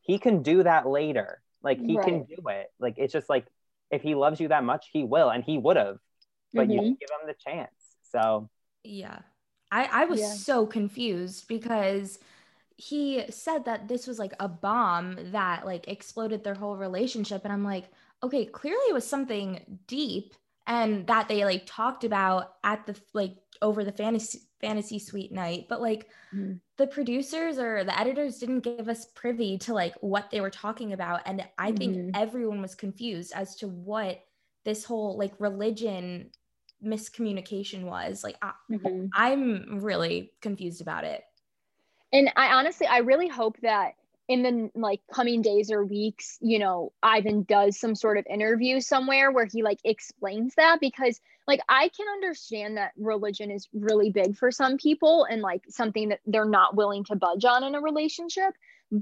he can do that later. Like, he right. can do it. Like, it's just like, if he loves you that much, he will, and he would have, but you mm-hmm. give him the chance. So, yeah. I, I was yeah. so confused because he said that this was like a bomb that like exploded their whole relationship. And I'm like, okay, clearly it was something deep and that they like talked about at the like over the fantasy fantasy suite night but like mm. the producers or the editors didn't give us privy to like what they were talking about and i think mm. everyone was confused as to what this whole like religion miscommunication was. Like I, mm-hmm. I'm really confused about it. And I honestly I really hope that in the like coming days or weeks, you know, Ivan does some sort of interview somewhere where he like explains that because like I can understand that religion is really big for some people and like something that they're not willing to budge on in a relationship,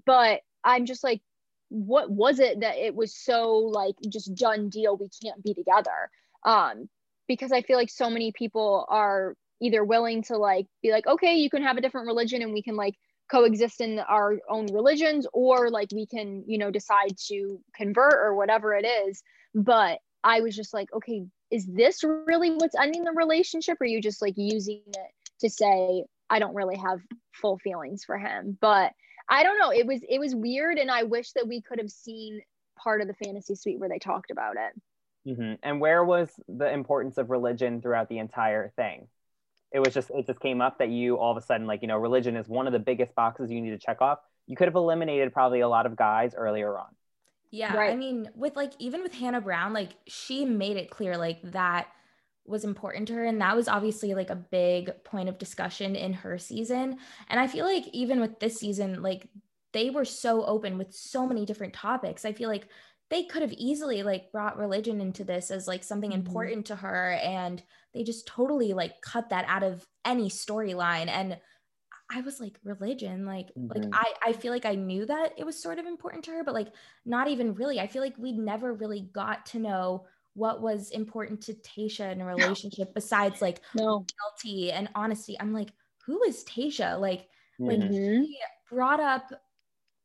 but I'm just like what was it that it was so like just done deal we can't be together um because I feel like so many people are either willing to like be like, okay, you can have a different religion and we can like coexist in our own religions, or like we can, you know, decide to convert or whatever it is. But I was just like, okay, is this really what's ending the relationship? Or are you just like using it to say, I don't really have full feelings for him? But I don't know. It was it was weird, and I wish that we could have seen part of the fantasy suite where they talked about it. Mm-hmm. And where was the importance of religion throughout the entire thing? It was just it just came up that you all of a sudden like you know religion is one of the biggest boxes you need to check off. You could have eliminated probably a lot of guys earlier on. Yeah, right. I mean, with like even with Hannah Brown, like she made it clear like that was important to her and that was obviously like a big point of discussion in her season. And I feel like even with this season, like they were so open with so many different topics. I feel like they could have easily like brought religion into this as like something mm-hmm. important to her and they just totally like cut that out of any storyline and i was like religion like mm-hmm. like i i feel like i knew that it was sort of important to her but like not even really i feel like we never really got to know what was important to Tayshia in a relationship besides like no. loyalty and honesty. I'm like, who is Tayshia Like, mm-hmm. like she brought up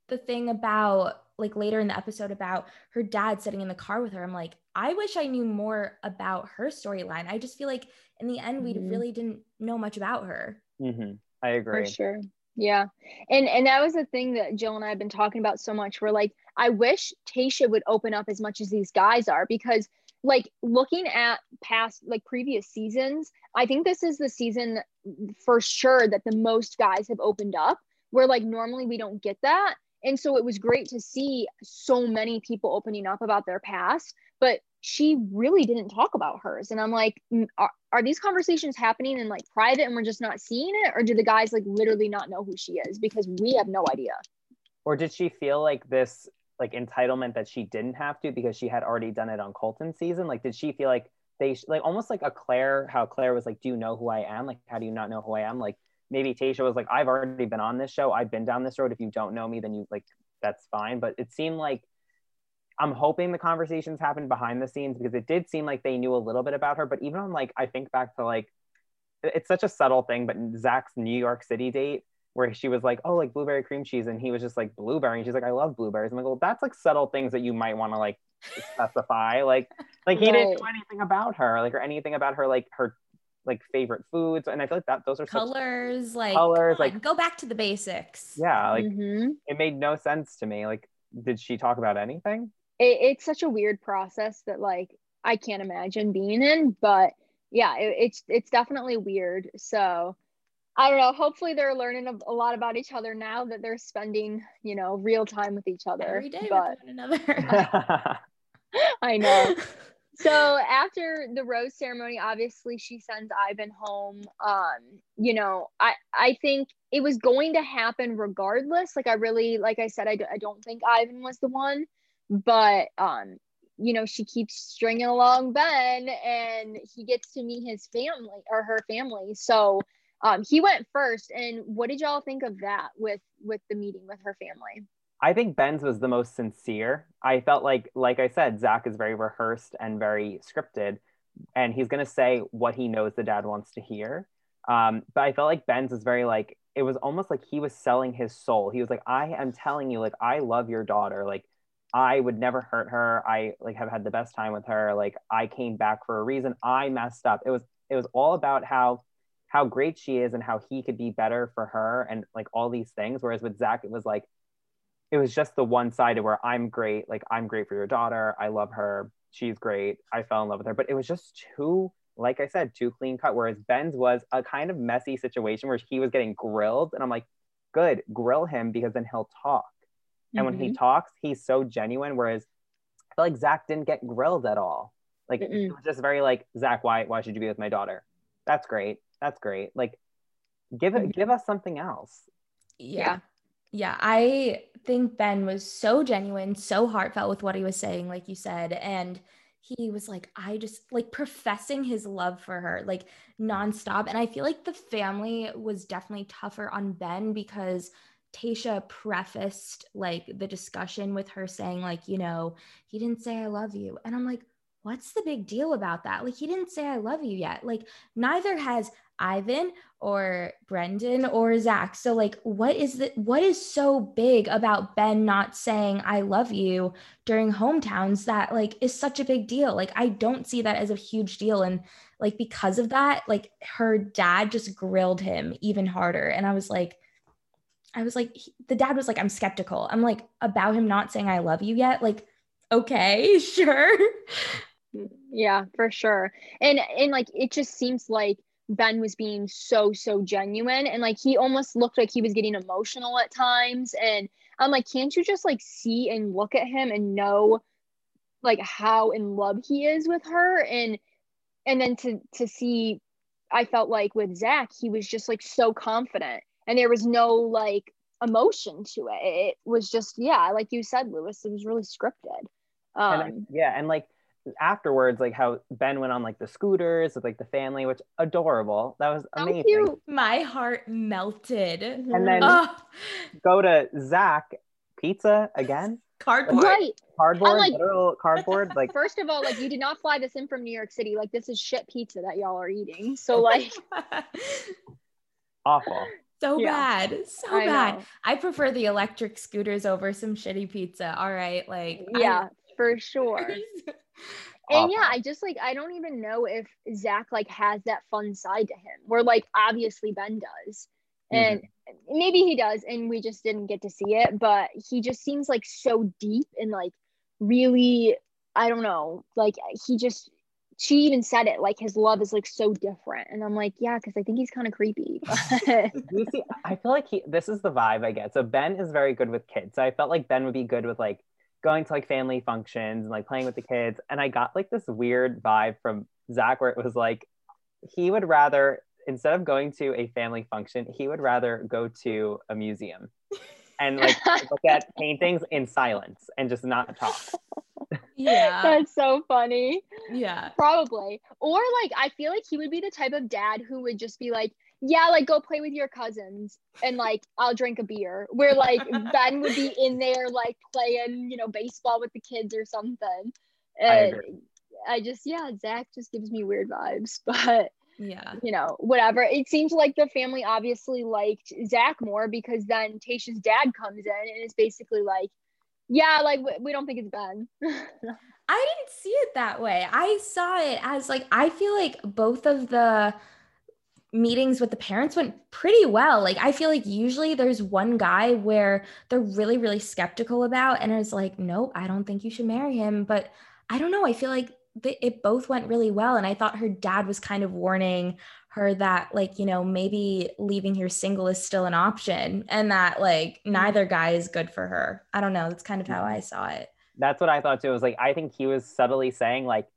the thing about like later in the episode about her dad sitting in the car with her. I'm like, I wish I knew more about her storyline. I just feel like in the end, we mm-hmm. really didn't know much about her. Mm-hmm. I agree. For sure. Yeah. And and that was the thing that Jill and I have been talking about so much. We're like, I wish tayshia would open up as much as these guys are because like looking at past like previous seasons, I think this is the season for sure that the most guys have opened up where like normally we don't get that and so it was great to see so many people opening up about their past, but she really didn't talk about hers. And I'm like, mm, are, are these conversations happening in like private and we're just not seeing it? Or do the guys like literally not know who she is? Because we have no idea. Or did she feel like this like entitlement that she didn't have to because she had already done it on Colton season? Like, did she feel like they like almost like a Clare, how Clare was like, Do you know who I am? Like, how do you not know who I am? Like, maybe Tayshia was like, I've already been on this show. I've been down this road. If you don't know me, then you like, that's fine. But it seemed like I'm hoping the conversations happened behind the scenes because it did seem like they knew a little bit about her. But even on like, I think back to like, it's such a subtle thing, but Zac's New York City date where she was like, oh, like blueberry cream cheese. And he was just like, blueberry. And she's like, I love blueberries. I'm like, well, that's like subtle things that you might want to like specify. Like, like he right. didn't know anything about her, like, or anything about her, like her like favorite foods and i feel like that those are colors like colors like go back to the basics yeah like mm-hmm. it made no sense to me like did she talk about anything it, it's such a weird process that like I can't imagine being in, but yeah, it, it's it's definitely weird. So I don't know. Hopefully, they're learning a, a, lot about each other now that they're spending, you know, real time with each other. Every day but, with one another. I know. So after the rose ceremony, obviously she sends Ivan home. Um, you know, I I think it was going to happen regardless. Like I really, like I said, I, I don't think Ivan was the one, but um, you know, she keeps stringing along Ben, and he gets to meet his family or her family. So um, he went first. And what did y'all think of that with with the meeting with her family? I think Ben's was the most sincere. I felt like, like I said, Zac is very rehearsed and very scripted, and he's gonna say what he knows the dad wants to hear. Um, but I felt like Ben's was very like it was almost like he was selling his soul. He was like, I am telling you, like, I love your daughter. Like, I would never hurt her. I like have had the best time with her. Like, I came back for a reason. I messed up. It was it was all about how how great she is and how he could be better for her and like all these things. Whereas with Zac, it was like it was just the one side of where I'm great, like I'm great for your daughter. I love her. She's great. I fell in love with her. But it was just too, like I said, too clean cut. Whereas Ben's was a kind of messy situation where he was getting grilled. And I'm like, good, grill him because then he'll talk. Mm-hmm. And when he mm-hmm. talks, he's so genuine. Whereas I feel like Zac didn't get grilled at all. Like Mm-mm. it was just very like, Zac, why why should you be with my daughter? That's great. That's great. Like give it give us something else. Yeah. Yeah, I think Ben was so genuine, so heartfelt with what he was saying, like you said. And he was like, I just like professing his love for her, like nonstop. And I feel like the family was definitely tougher on Ben because Tayshia prefaced like the discussion with her saying, like, you know, he didn't say I love you. And I'm like, what's the big deal about that? Like, he didn't say I love you yet. Like, neither has Ivan or Brendan or Zac. So like what is the what is so big about Ben not saying I love you during hometowns that like is such a big deal? Like I don't see that as a huge deal and like because of that, like her dad just grilled him even harder and I was like I was like he, the dad was like I'm skeptical. I'm like about him not saying I love you yet. Like okay, sure. Yeah, for sure. And and like it just seems like Ben was being so, so genuine. And like he almost looked like he was getting emotional at times. And I'm like, can't you just like see and look at him and know like how in love he is with her? And and then to to see, I felt like with Zac, he was just like so confident. And there was no like emotion to it. It was just, yeah, like you said, Louis, it was really scripted. Um, and, yeah, and like afterwards like how ben went on like the scooters with like the family which adorable. That was amazing. my heart melted. And then oh. go to zac pizza again? Cardboard. Right. Cardboard like, literal cardboard like first of all like you did not fly this in from new york city. Like this is shit pizza that y'all are eating. So like awful. So yeah. bad. So I bad. know. i prefer the electric scooters over some shitty pizza. All right. Like yeah. I, for sure and yeah, I just like I don't even know if Zac like has that fun side to him where like obviously Ben does. And mm-hmm. maybe he does and we just didn't get to see it, but he just seems like so deep and like really I don't know, like he just she even said it like his love is like so different and i'm like yeah because i think he's kind of creepy you see i feel like he this is the vibe i get so ben is very good with kids so i felt like ben would be good with like going to like family functions and like playing with the kids. And I got like this weird vibe from Zac where it was like he would rather instead of going to a family function, he would rather go to a museum and like look at paintings in silence and just not talk. Yeah. That's so funny. Yeah. Probably. Or like I feel like he would be the type of dad who would just be like, yeah, like go play with your cousins and like I'll drink a beer. Where like Ben would be in there like playing, you know, baseball with the kids or something. And I, I just yeah, Zac just gives me weird vibes, but yeah, you know, whatever. It seems like the family obviously liked Zac more because then Tayshia's dad comes in and it's basically like, yeah, like we don't think it's Ben. I didn't see it that way. I saw it as like I feel like both of the meetings with the parents went pretty well. Like I feel like usually there's one guy where they're really really skeptical about and is like, "Nope, I don't think you should marry him." But I don't know, I feel like it both went really well and I thought her dad was kind of warning her that like, you know, maybe leaving here single is still an option and that like neither guy is good for her. I don't know, that's kind of how I saw it. That's what I thought too. It was like I think he was subtly saying like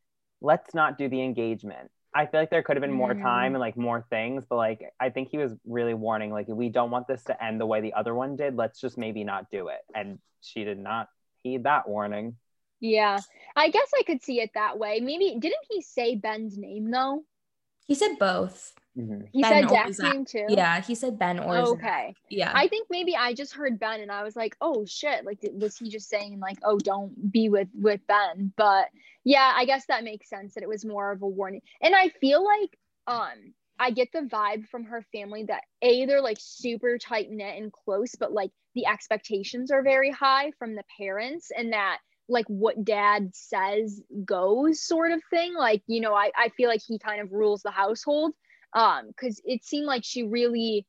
let's not do the engagement I feel like there could have been more time mm. and like more things, but like I think he was really warning, like we don't want this to end the way the other one did. Let's just maybe not do it. And she did not heed that warning. Yeah, I guess I could see it that way. Maybe didn't he say Ben's name though? He said both. Mm-hmm. He ben said Jack's too. Yeah, he said Ben or okay. Yeah, I think maybe I just heard Ben and I was like, oh shit, like was he just saying like, oh, don't be with with Ben? But yeah, I guess that makes sense that it was more of a warning. And I feel like um I get the vibe from her family that a they're like super tight knit and close, but like the expectations are very high from the parents, and that like what dad says goes sort of thing. Like you know, I I feel like he kind of rules the household um because it seemed like she really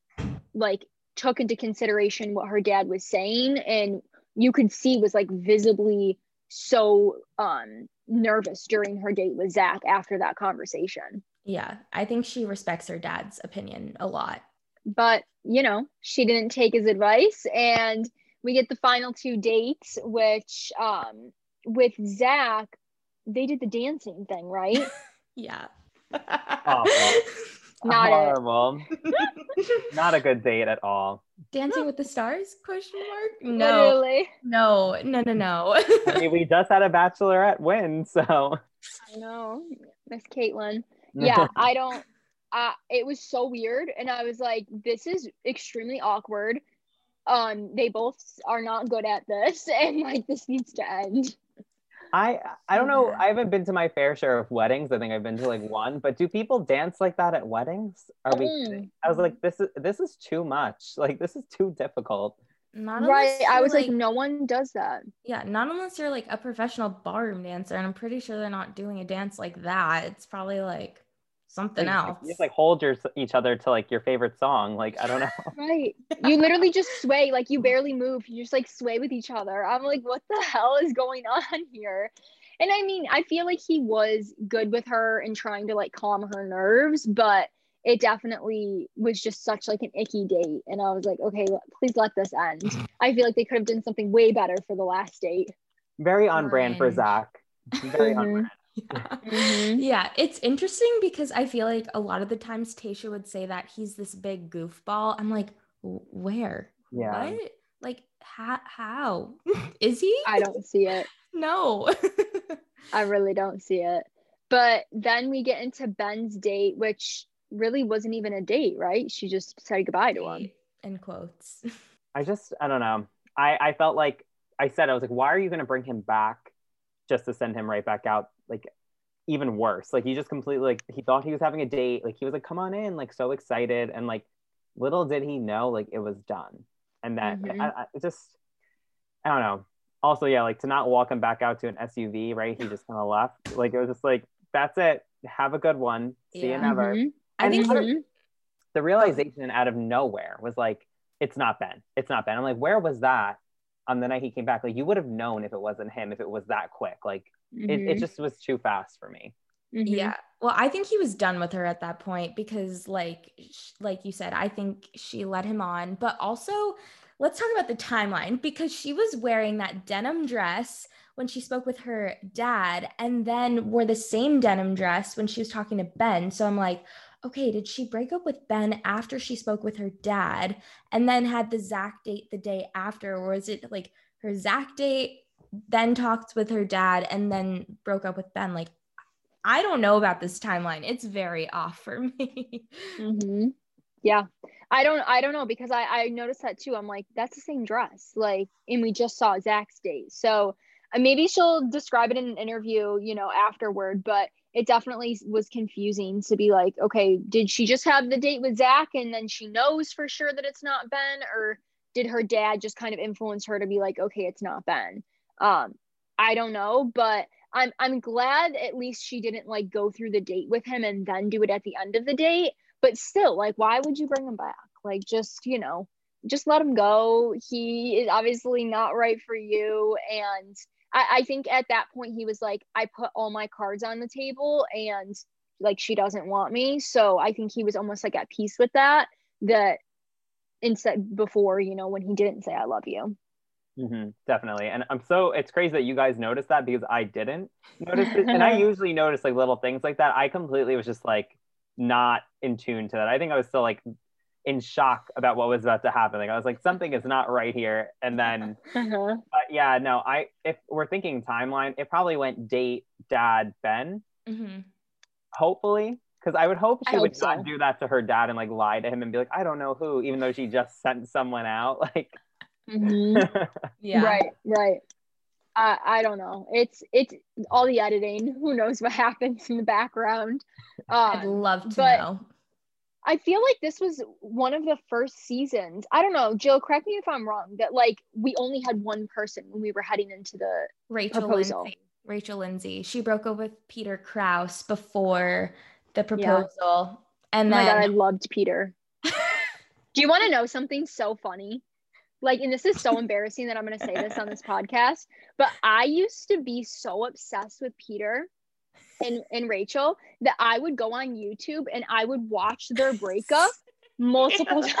like took into consideration what her dad was saying and you could see was like visibly so um nervous during her date with Zac after that conversation. Yeah, I think she respects her dad's opinion a lot. But, you know, she didn't take his advice and we get the final two dates which um with Zac they did the dancing thing, right? yeah. Not horrible. Not a good date at all. Dancing with the Stars? Question mark. No, Literally. no, no, no, no. I mean, we just had a Bachelorette win, so. I know, Miss Kaitlyn. Yeah, I don't. Uh, it was so weird, and I was like, "This is extremely awkward." Um, they both are not good at this, and like this needs to end. I I don't know. I haven't been to my fair share of weddings. I think I've been to like one. But do people dance like that at weddings? Are we? Mm. I was like, this is this is too much. Like this is too difficult. Not right. I was like, like, no one does that. Yeah, not unless you're like a professional ballroom dancer, and I'm pretty sure they're not doing a dance like that. It's probably like something like, else. You just like hold your each other to like your favorite song. Like I don't know. right. You literally just sway. Like you barely move. You just like sway with each other. I'm like, what the hell is going on here? And I mean, I feel like he was good with her and trying to like calm her nerves, but it definitely was just such like an icky date. And I was like, okay, please let this end. I feel like they could have done something way better for the last date. Very on brand for Zac. Very on mm-hmm. brand. Yeah. Mm-hmm. yeah, it's interesting because I feel like a lot of the times Tayshia would say that he's this big goofball. I'm like, where? Yeah. What? Like, how? how? Is he? I don't see it. no. I really don't see it. But then we get into Ben's date, which really wasn't even a date, right? She just said goodbye to him. In quotes. I just, I don't know. I, I felt like I said, I was like, why are you going to bring him back just to send him right back out like even worse. Like he just completely like he thought he was having a date. Like he was like come on in like so excited. And like little did he know like it was done. And that mm-hmm. I, I just i don't know. Also yeah like to not walk him back out to an suv right? He just kind of left. Like it was just like that's it. Have a good one. See yeah. you never. Mm-hmm. i think the realization out of nowhere was like it's not ben. It's not ben. I'm like where was that on the night he came back? Like you would have known if it wasn't him if it was that quick. Like mm-hmm. it, it mm-hmm. just was too fast for me mm-hmm. yeah well i think he was done with her at that point because like like you said i think she led him on but also let's talk about the timeline because she was wearing that denim dress when she spoke with her dad and then wore the same denim dress when she was talking to ben so i'm like okay, did she break up with Ben after she spoke with her dad and then had the Zac date the day after? Or is it like her Zac date, then talked with her dad, and then broke up with Ben? Like, I don't know about this timeline. It's very off for me. Mm-hmm. Yeah. I don't I don't know because I I noticed that too. I'm like that's the same dress. Like and we just saw Zac's date. So uh, maybe she'll describe it in an interview, you know, afterward, but it definitely was confusing to be like, okay, did she just have the date with Zac and then she knows for sure that it's not Ben, or did her dad just kind of influence her to be like, okay, it's not Ben? Um, I don't know, but I'm I'm glad at least she didn't like go through the date with him and then do it at the end of the date. but still, like, why would you bring him back? Like, just, you know, just let him go. He is obviously not right for you. And I, I think at that point, he was like, I put all my cards on the table and like she doesn't want me. So I think he was almost like at peace with that, that instead before, you know, when he didn't say, I love you. Mm-hmm, definitely. And I'm so, it's crazy that you guys noticed that because I didn't notice it. and I usually notice like little things like that. I completely was just like not in tune to that. I think I was still like in shock about what was about to happen. Like I was like, something is not right here. And then, uh-huh. yeah, no, I, if we're thinking timeline, it probably went date, dad, Ben. Mm-hmm. Hopefully. Cause I would hope she I would hope not so. do that to her dad and like lie to him and be like, I don't know who, even though she just sent someone out. Like, Mm-hmm. yeah. Right. Right. Uh, I don't know. It's it's all the editing. Who knows what happens in the background? I'd um, love to know. I feel like this was one of the first seasons. I don't know, Jill. Correct me if I'm wrong. That like we only had one person when we were heading into the Rachel proposal. Lindsay. Rachel Lindsay. She broke up with Peter Kraus before the proposal, yeah. and oh then God, I loved Peter. Do you want to know something so funny? Like and this is so embarrassing that i'm going to say this on this podcast but i used to be so obsessed with peter and and rachel that i would go on youtube and i would watch their breakup multiple times.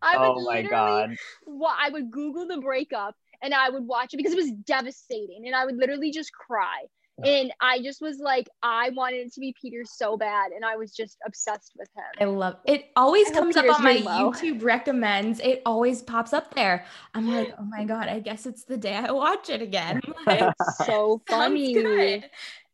I would oh my god. well, i would google the breakup and i would watch it because it was devastating and i would literally just cry and I just was like, I wanted it to be Peter so bad, and I was just obsessed with him. I love it. Always I comes up on my well. YouTube recommends. It always pops up there. I'm like, oh my god, I guess it's the day I watch it again. Like, so funny.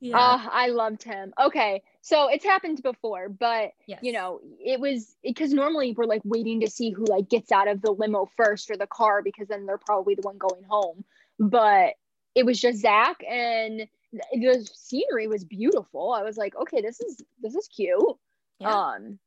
Yeah. Uh, I loved him. Okay, so it's happened before, but yes. you know, it was because normally we're like waiting to see who like gets out of the limo first or the car because then they're probably the one going home. But it was just Zac and the scenery was beautiful. I was like, okay, this is this is cute. Yeah. Um,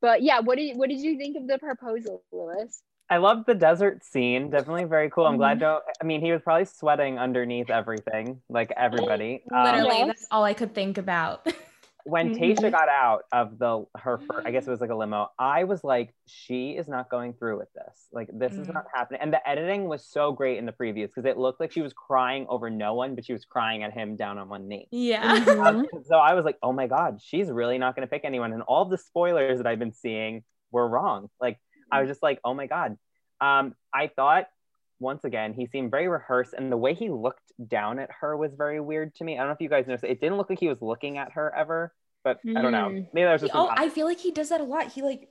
but yeah, what did what did you think of the proposal, Louis? I love the desert scene. Definitely very cool. I'm mm-hmm. glad to. I mean, he was probably sweating underneath everything, like everybody. Literally, um, that's all I could think about. when mm-hmm. Tayshia got out of the her, first, I guess it was like a limo. I was like, she is not going through with this. Like this mm-hmm. is not happening. And the editing was so great in the previews because it looked like she was crying over no one, but she was crying at him down on one knee. Yeah. Mm-hmm. so I was like, oh my god, she's really not going to pick anyone. And all the spoilers that I've been seeing were wrong. Like I was just like, oh my god. Um, I thought once again, he seemed very rehearsed, and the way he looked down at her was very weird to me. I don't know if you guys noticed. It didn't look like he was looking at her ever, but mm. I don't know. Hmm. Maybe that was just. Oh, I feel like he does that a lot. He like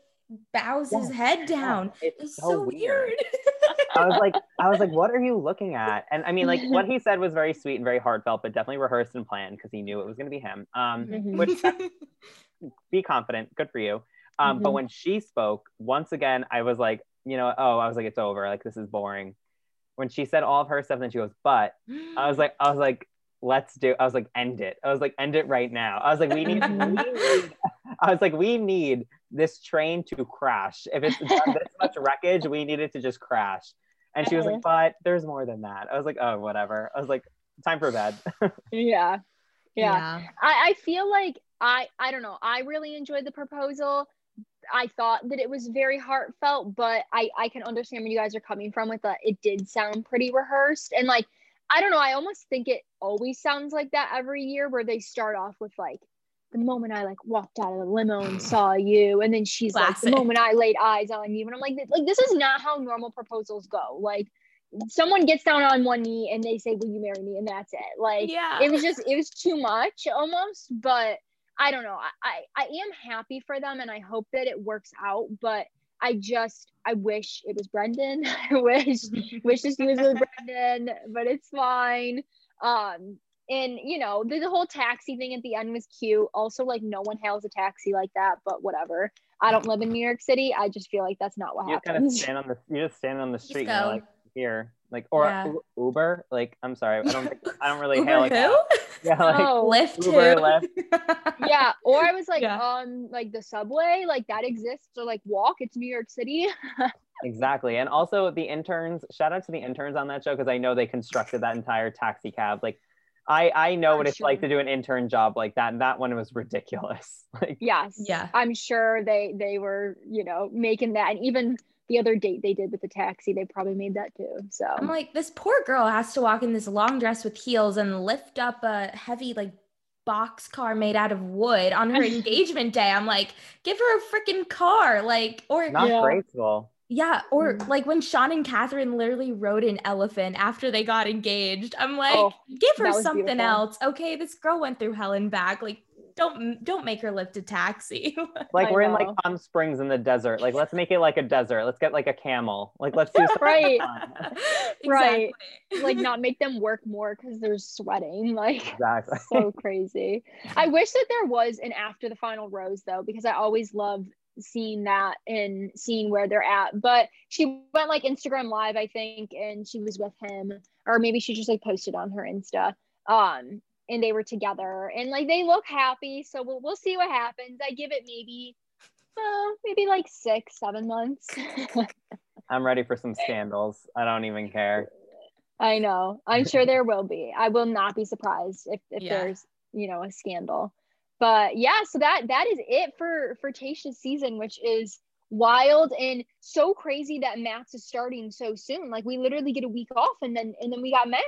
bows yeah. his head down. Yeah. It's, it's, so, so weird. weird. I was like, I was like, what are you looking at? And I mean, like, what he said was very sweet and very heartfelt, but definitely rehearsed and planned because he knew it was going to be him. Um, mm-hmm. which be confident, good for you. Um, mm-hmm. but when she spoke, once again, I was like, you know, oh, I was like, it's over. Like, this is boring when she said all of her stuff, and then she goes, but I was like, I was like, let's do. I was like, end it. I was like, end it right now. I was like, we need. we need I was like, we need this train to crash. If it's this much wreckage, we need it to just crash. And she was like, uh-huh. but there's more than that. I was like, oh, whatever. I was like, time for bed. yeah. yeah. Yeah. I, I feel like I I don't know. I really enjoyed the proposal. I thought that it was very heartfelt, but I I can understand where you guys are coming from with that. It did sound pretty rehearsed, and like I don't know. I almost think it always sounds like that every year, where they start off with like the moment I like walked out of the limo and saw you, and then she's Classic. like the moment I laid eyes on you, and I'm like, like this is not how normal proposals go. Like someone gets down on one knee and they say, "Will you marry me?" and that's it. Like yeah. it was just it was too much almost, but I don't know. I, I, I am happy for them and I hope that it works out, but I just I wish it was Brendan. I wish wish this was with Brendan, but it's fine. Um and you know the, the whole taxi thing at the end was cute. Also, like no one hails a taxi like that, but whatever. I don't live in New York City. I just feel like that's not what you happens. Kind of stand on the you just stand on the street and like here like or yeah. Uber. Like I'm sorry, I don't think, I don't really hail like who? Yeah, like oh, Lyft Uber, Lyft. yeah, or I was like yeah. on like the subway, like that exists, or like walk. It's New York City. exactly, and also the interns. Shout out to the interns on that show because I know they constructed that entire taxi cab. Like I I know For what it's like to do an intern job like that, and that one was ridiculous. Like, Yes. Yeah. I'm sure they they were, you know, making that and even the other date they did with the taxi, they probably made that too. So I'm like, this poor girl has to walk in this long dress with heels and lift up a heavy like box car made out of wood on her engagement day. I'm like, give her a freaking car, like, or not Yeah. graceful. yeah, or Mm. like when Sean and Catherine literally rode an elephant after they got engaged. I'm like, Oh, give her something beautiful. else. Okay, this girl went through hell and back. Like, don't don't make her lift a taxi. Like I we're in like. Palm Springs in the desert. Like let's make it like a desert. Let's get like a camel. Like let's do something Right. fun. Right. Exactly. like not make them work more because they're sweating. Like Exactly. so crazy. I wish that there was an after the final rose though, because I always love seeing that and seeing where they're at. But she went like Instagram live, I think, and she was with him, or maybe she just like posted on her Insta. Um, and they were together and like they look happy. So we'll we'll see what happens. I give it maybe uh, maybe like six, seven months. I'm ready for some scandals. I don't even care. I know. I'm sure there will be. I will not be surprised if, if Yeah. there's, you know, a scandal. But yeah, so that that is it for for Tayshia's season, which is wild and so crazy that Matt's is starting so soon. Like we literally get a week off and then and then we got Matt.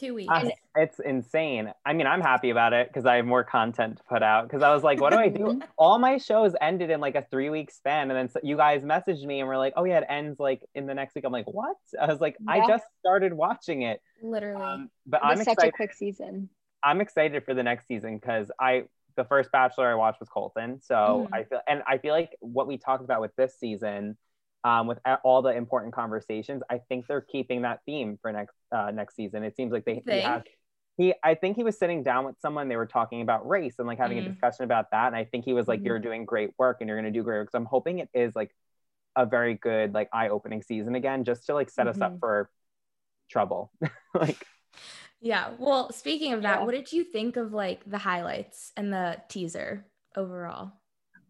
Two weeks. Uh, it's insane. I mean, I'm happy about it because I have more content to put out. Because I was like, what do I do? All my shows ended in like a three week span, and then so you guys messaged me and were like, oh yeah, it ends like in the next week. I'm like, what? I was like, I just started watching it. Literally. Um, but I'm was such excited. a quick season. I'm excited for the next season because I the first Bachelor I watched was Colton, so Mhm. I feel and I feel like what we talked about with this season, um, with all the important conversations, I think they're keeping that theme for next uh, next season. It seems like they he have, he I think he was sitting down with someone they were talking about race and like having a Mhm. discussion about that, and I think he was like, Mhm. "You're doing great work and you're going to do great work." So I'm hoping it is like a very good like eye opening season again, just to like set us up Mhm. for trouble, like. Yeah. Well, speaking of that, Yeah. what did you think of like the highlights and the teaser overall?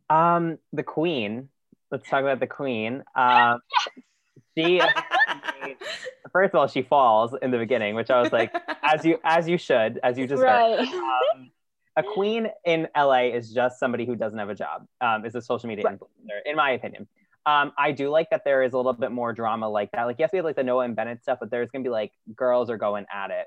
Um, the Queen. Let's talk about the Queen. Um, she first of all she falls in the beginning, which I was like, as you as you should, as you just heard. right. Um, a queen in LA is just somebody who doesn't have a job. Um, is a social media Right. influencer, in my opinion. Um, I do like that there is a little bit more drama like that. Like, yes, we have like the Noah and Bennett stuff, but there's gonna be like girls are going at it.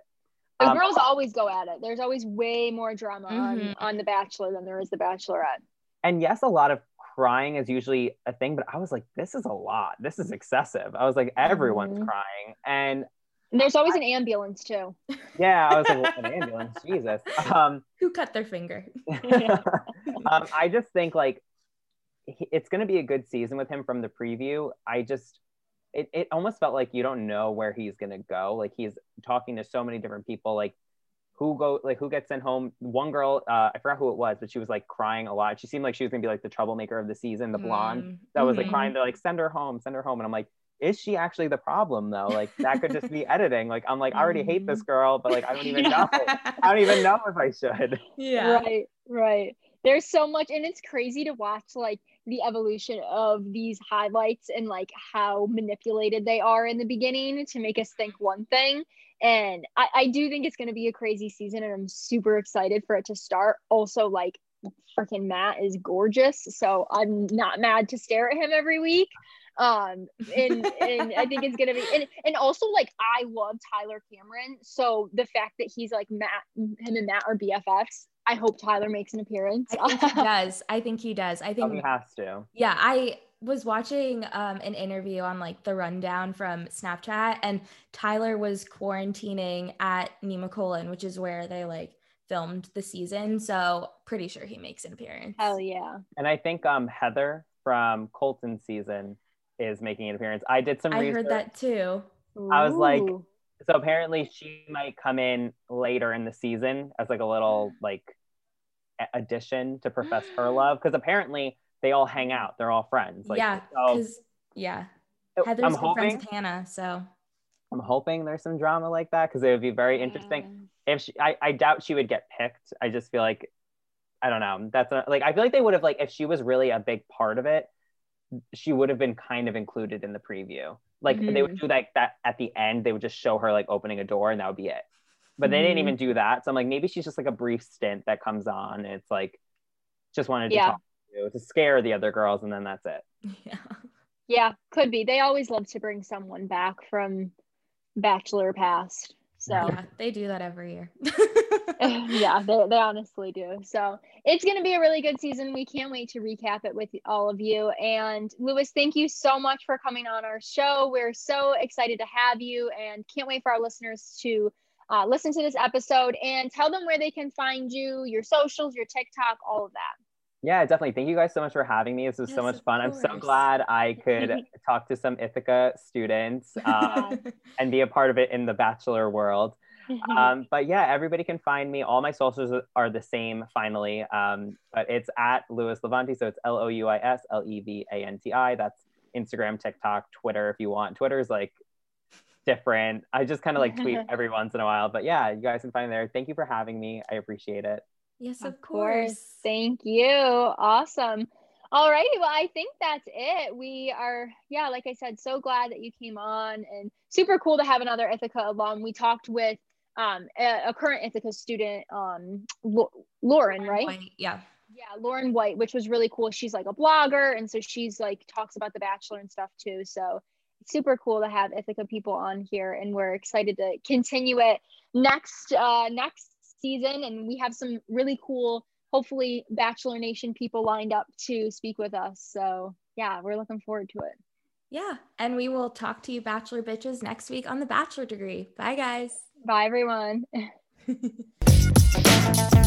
The Um, girls always go at it. There's always way more drama on, Mhm. on The Bachelor than there is The Bachelorette. and yes, a lot of crying is usually a thing, but I was like, this is a lot. This is excessive. I was like, everyone's Mhm. crying. And And there's always an ambulance too. yeah, I was like, what, an ambulance, Jesus. Um, Who cut their finger? um, I just think like it's going to be a good season with him from the preview. I just, it, it almost felt like you don't know where he's going to go. Like he's talking to so many different people, like who go, like who gets sent home. One girl, uh, I forgot who it was, but she was like crying a lot. She seemed like she was going to be like the troublemaker of the season, the blonde Mm, that was like mhm. crying. They're like, send her home, send her home. And I'm like, is she actually the problem though? Like that could just be editing. Like I'm like, I already hate this girl, but like I don't even know. I don't even know if I should. yeah. Right, right. There's so much, and it's crazy to watch like the evolution of these highlights and like how manipulated they are in the beginning to make us think one thing. And I, I do think it's going to be a crazy season, and I'm super excited for it to start. Also, like, freaking Matt is gorgeous, so I'm not mad to stare at him every week. Um, and and I think it's gonna be, and and also like I love Tyler Cameron, so the fact that he's like Matt, him and Matt are BFFs. I hope Tyler makes an appearance. I think he does. I think he does. I Oh, think he has to. Yeah, I was watching um, an interview on like the rundown from Snapchat, and Tyler was quarantining at Nemacolin, which is where they like filmed the season. So pretty sure he makes an appearance. Hell yeah. And I think um Heather from Colton season is making an appearance. I did some I research. heard that too. I was like- So apparently she might come in later in the season as like a little like addition to profess her love because apparently they all hang out. They're all friends. Like yeah, so because yeah, I'm Heather's good friends with Hannah. So I'm hoping there's some drama like that because it would be very interesting. If she I, I doubt she would get picked. I just feel like I don't know. That's a, like I feel like they would have like if she was really a big part of it, she would have been kind of included in the preview. Like they would do like that at the end. They would just show her like opening a door, and that would be it. but they didn't Mhm. even do that. So I'm like, maybe she's just like a brief stint that comes on. It's like, just wanted to Yeah. talk to to scare the other girls, and then that's it. Yeah. Yeah, could be. They always love to bring someone back from Bachelor past. So Yeah, they do that every year. yeah, they, they honestly do. So it's going to be a really good season. We can't wait to recap it with all of you. And Louis, thank you so much for coming on our show. We're so excited to have you and can't wait for our listeners to uh, listen to this episode and tell them where they can find you, your socials, your TikTok, all of that. Yeah, definitely. Thank you guys so much for having me. This was Yes, so much fun. I'm so glad I could talk to some Ithaca students uh, and be a part of it in the bachelor world. Um, but yeah, everybody can find me. All my socials are the same finally. Um, but it's at Louis Levanti. So it's L O U I S L E V A N T I. That's Instagram, TikTok, Twitter if you want. Twitter's like different. I just kind of like tweet every once in a while. But yeah, you guys can find me there. Thank you for having me. I appreciate it. Yes, of, Of course. course. Thank you. Awesome. All righty. Well, I think that's it. We are, yeah, like I said, so glad that you came on and super cool to have another Ithaca alum. We talked with um, a, a current Ithaca student, um, Lauren, right? White, Yeah. Yeah, Lauren White, which was really cool. She's like a blogger, and so she's like talks about the Bachelor and stuff too. So super cool to have Ithaca people on here, and we're excited to continue it next uh, next season. And we have some really cool, hopefully, Bachelor Nation people lined up to speak with us. So yeah, we're looking forward to it. Yeah. And we will talk to you, Bachelor bitches, next week on the Bachelor degree. Bye, guys. Bye, everyone.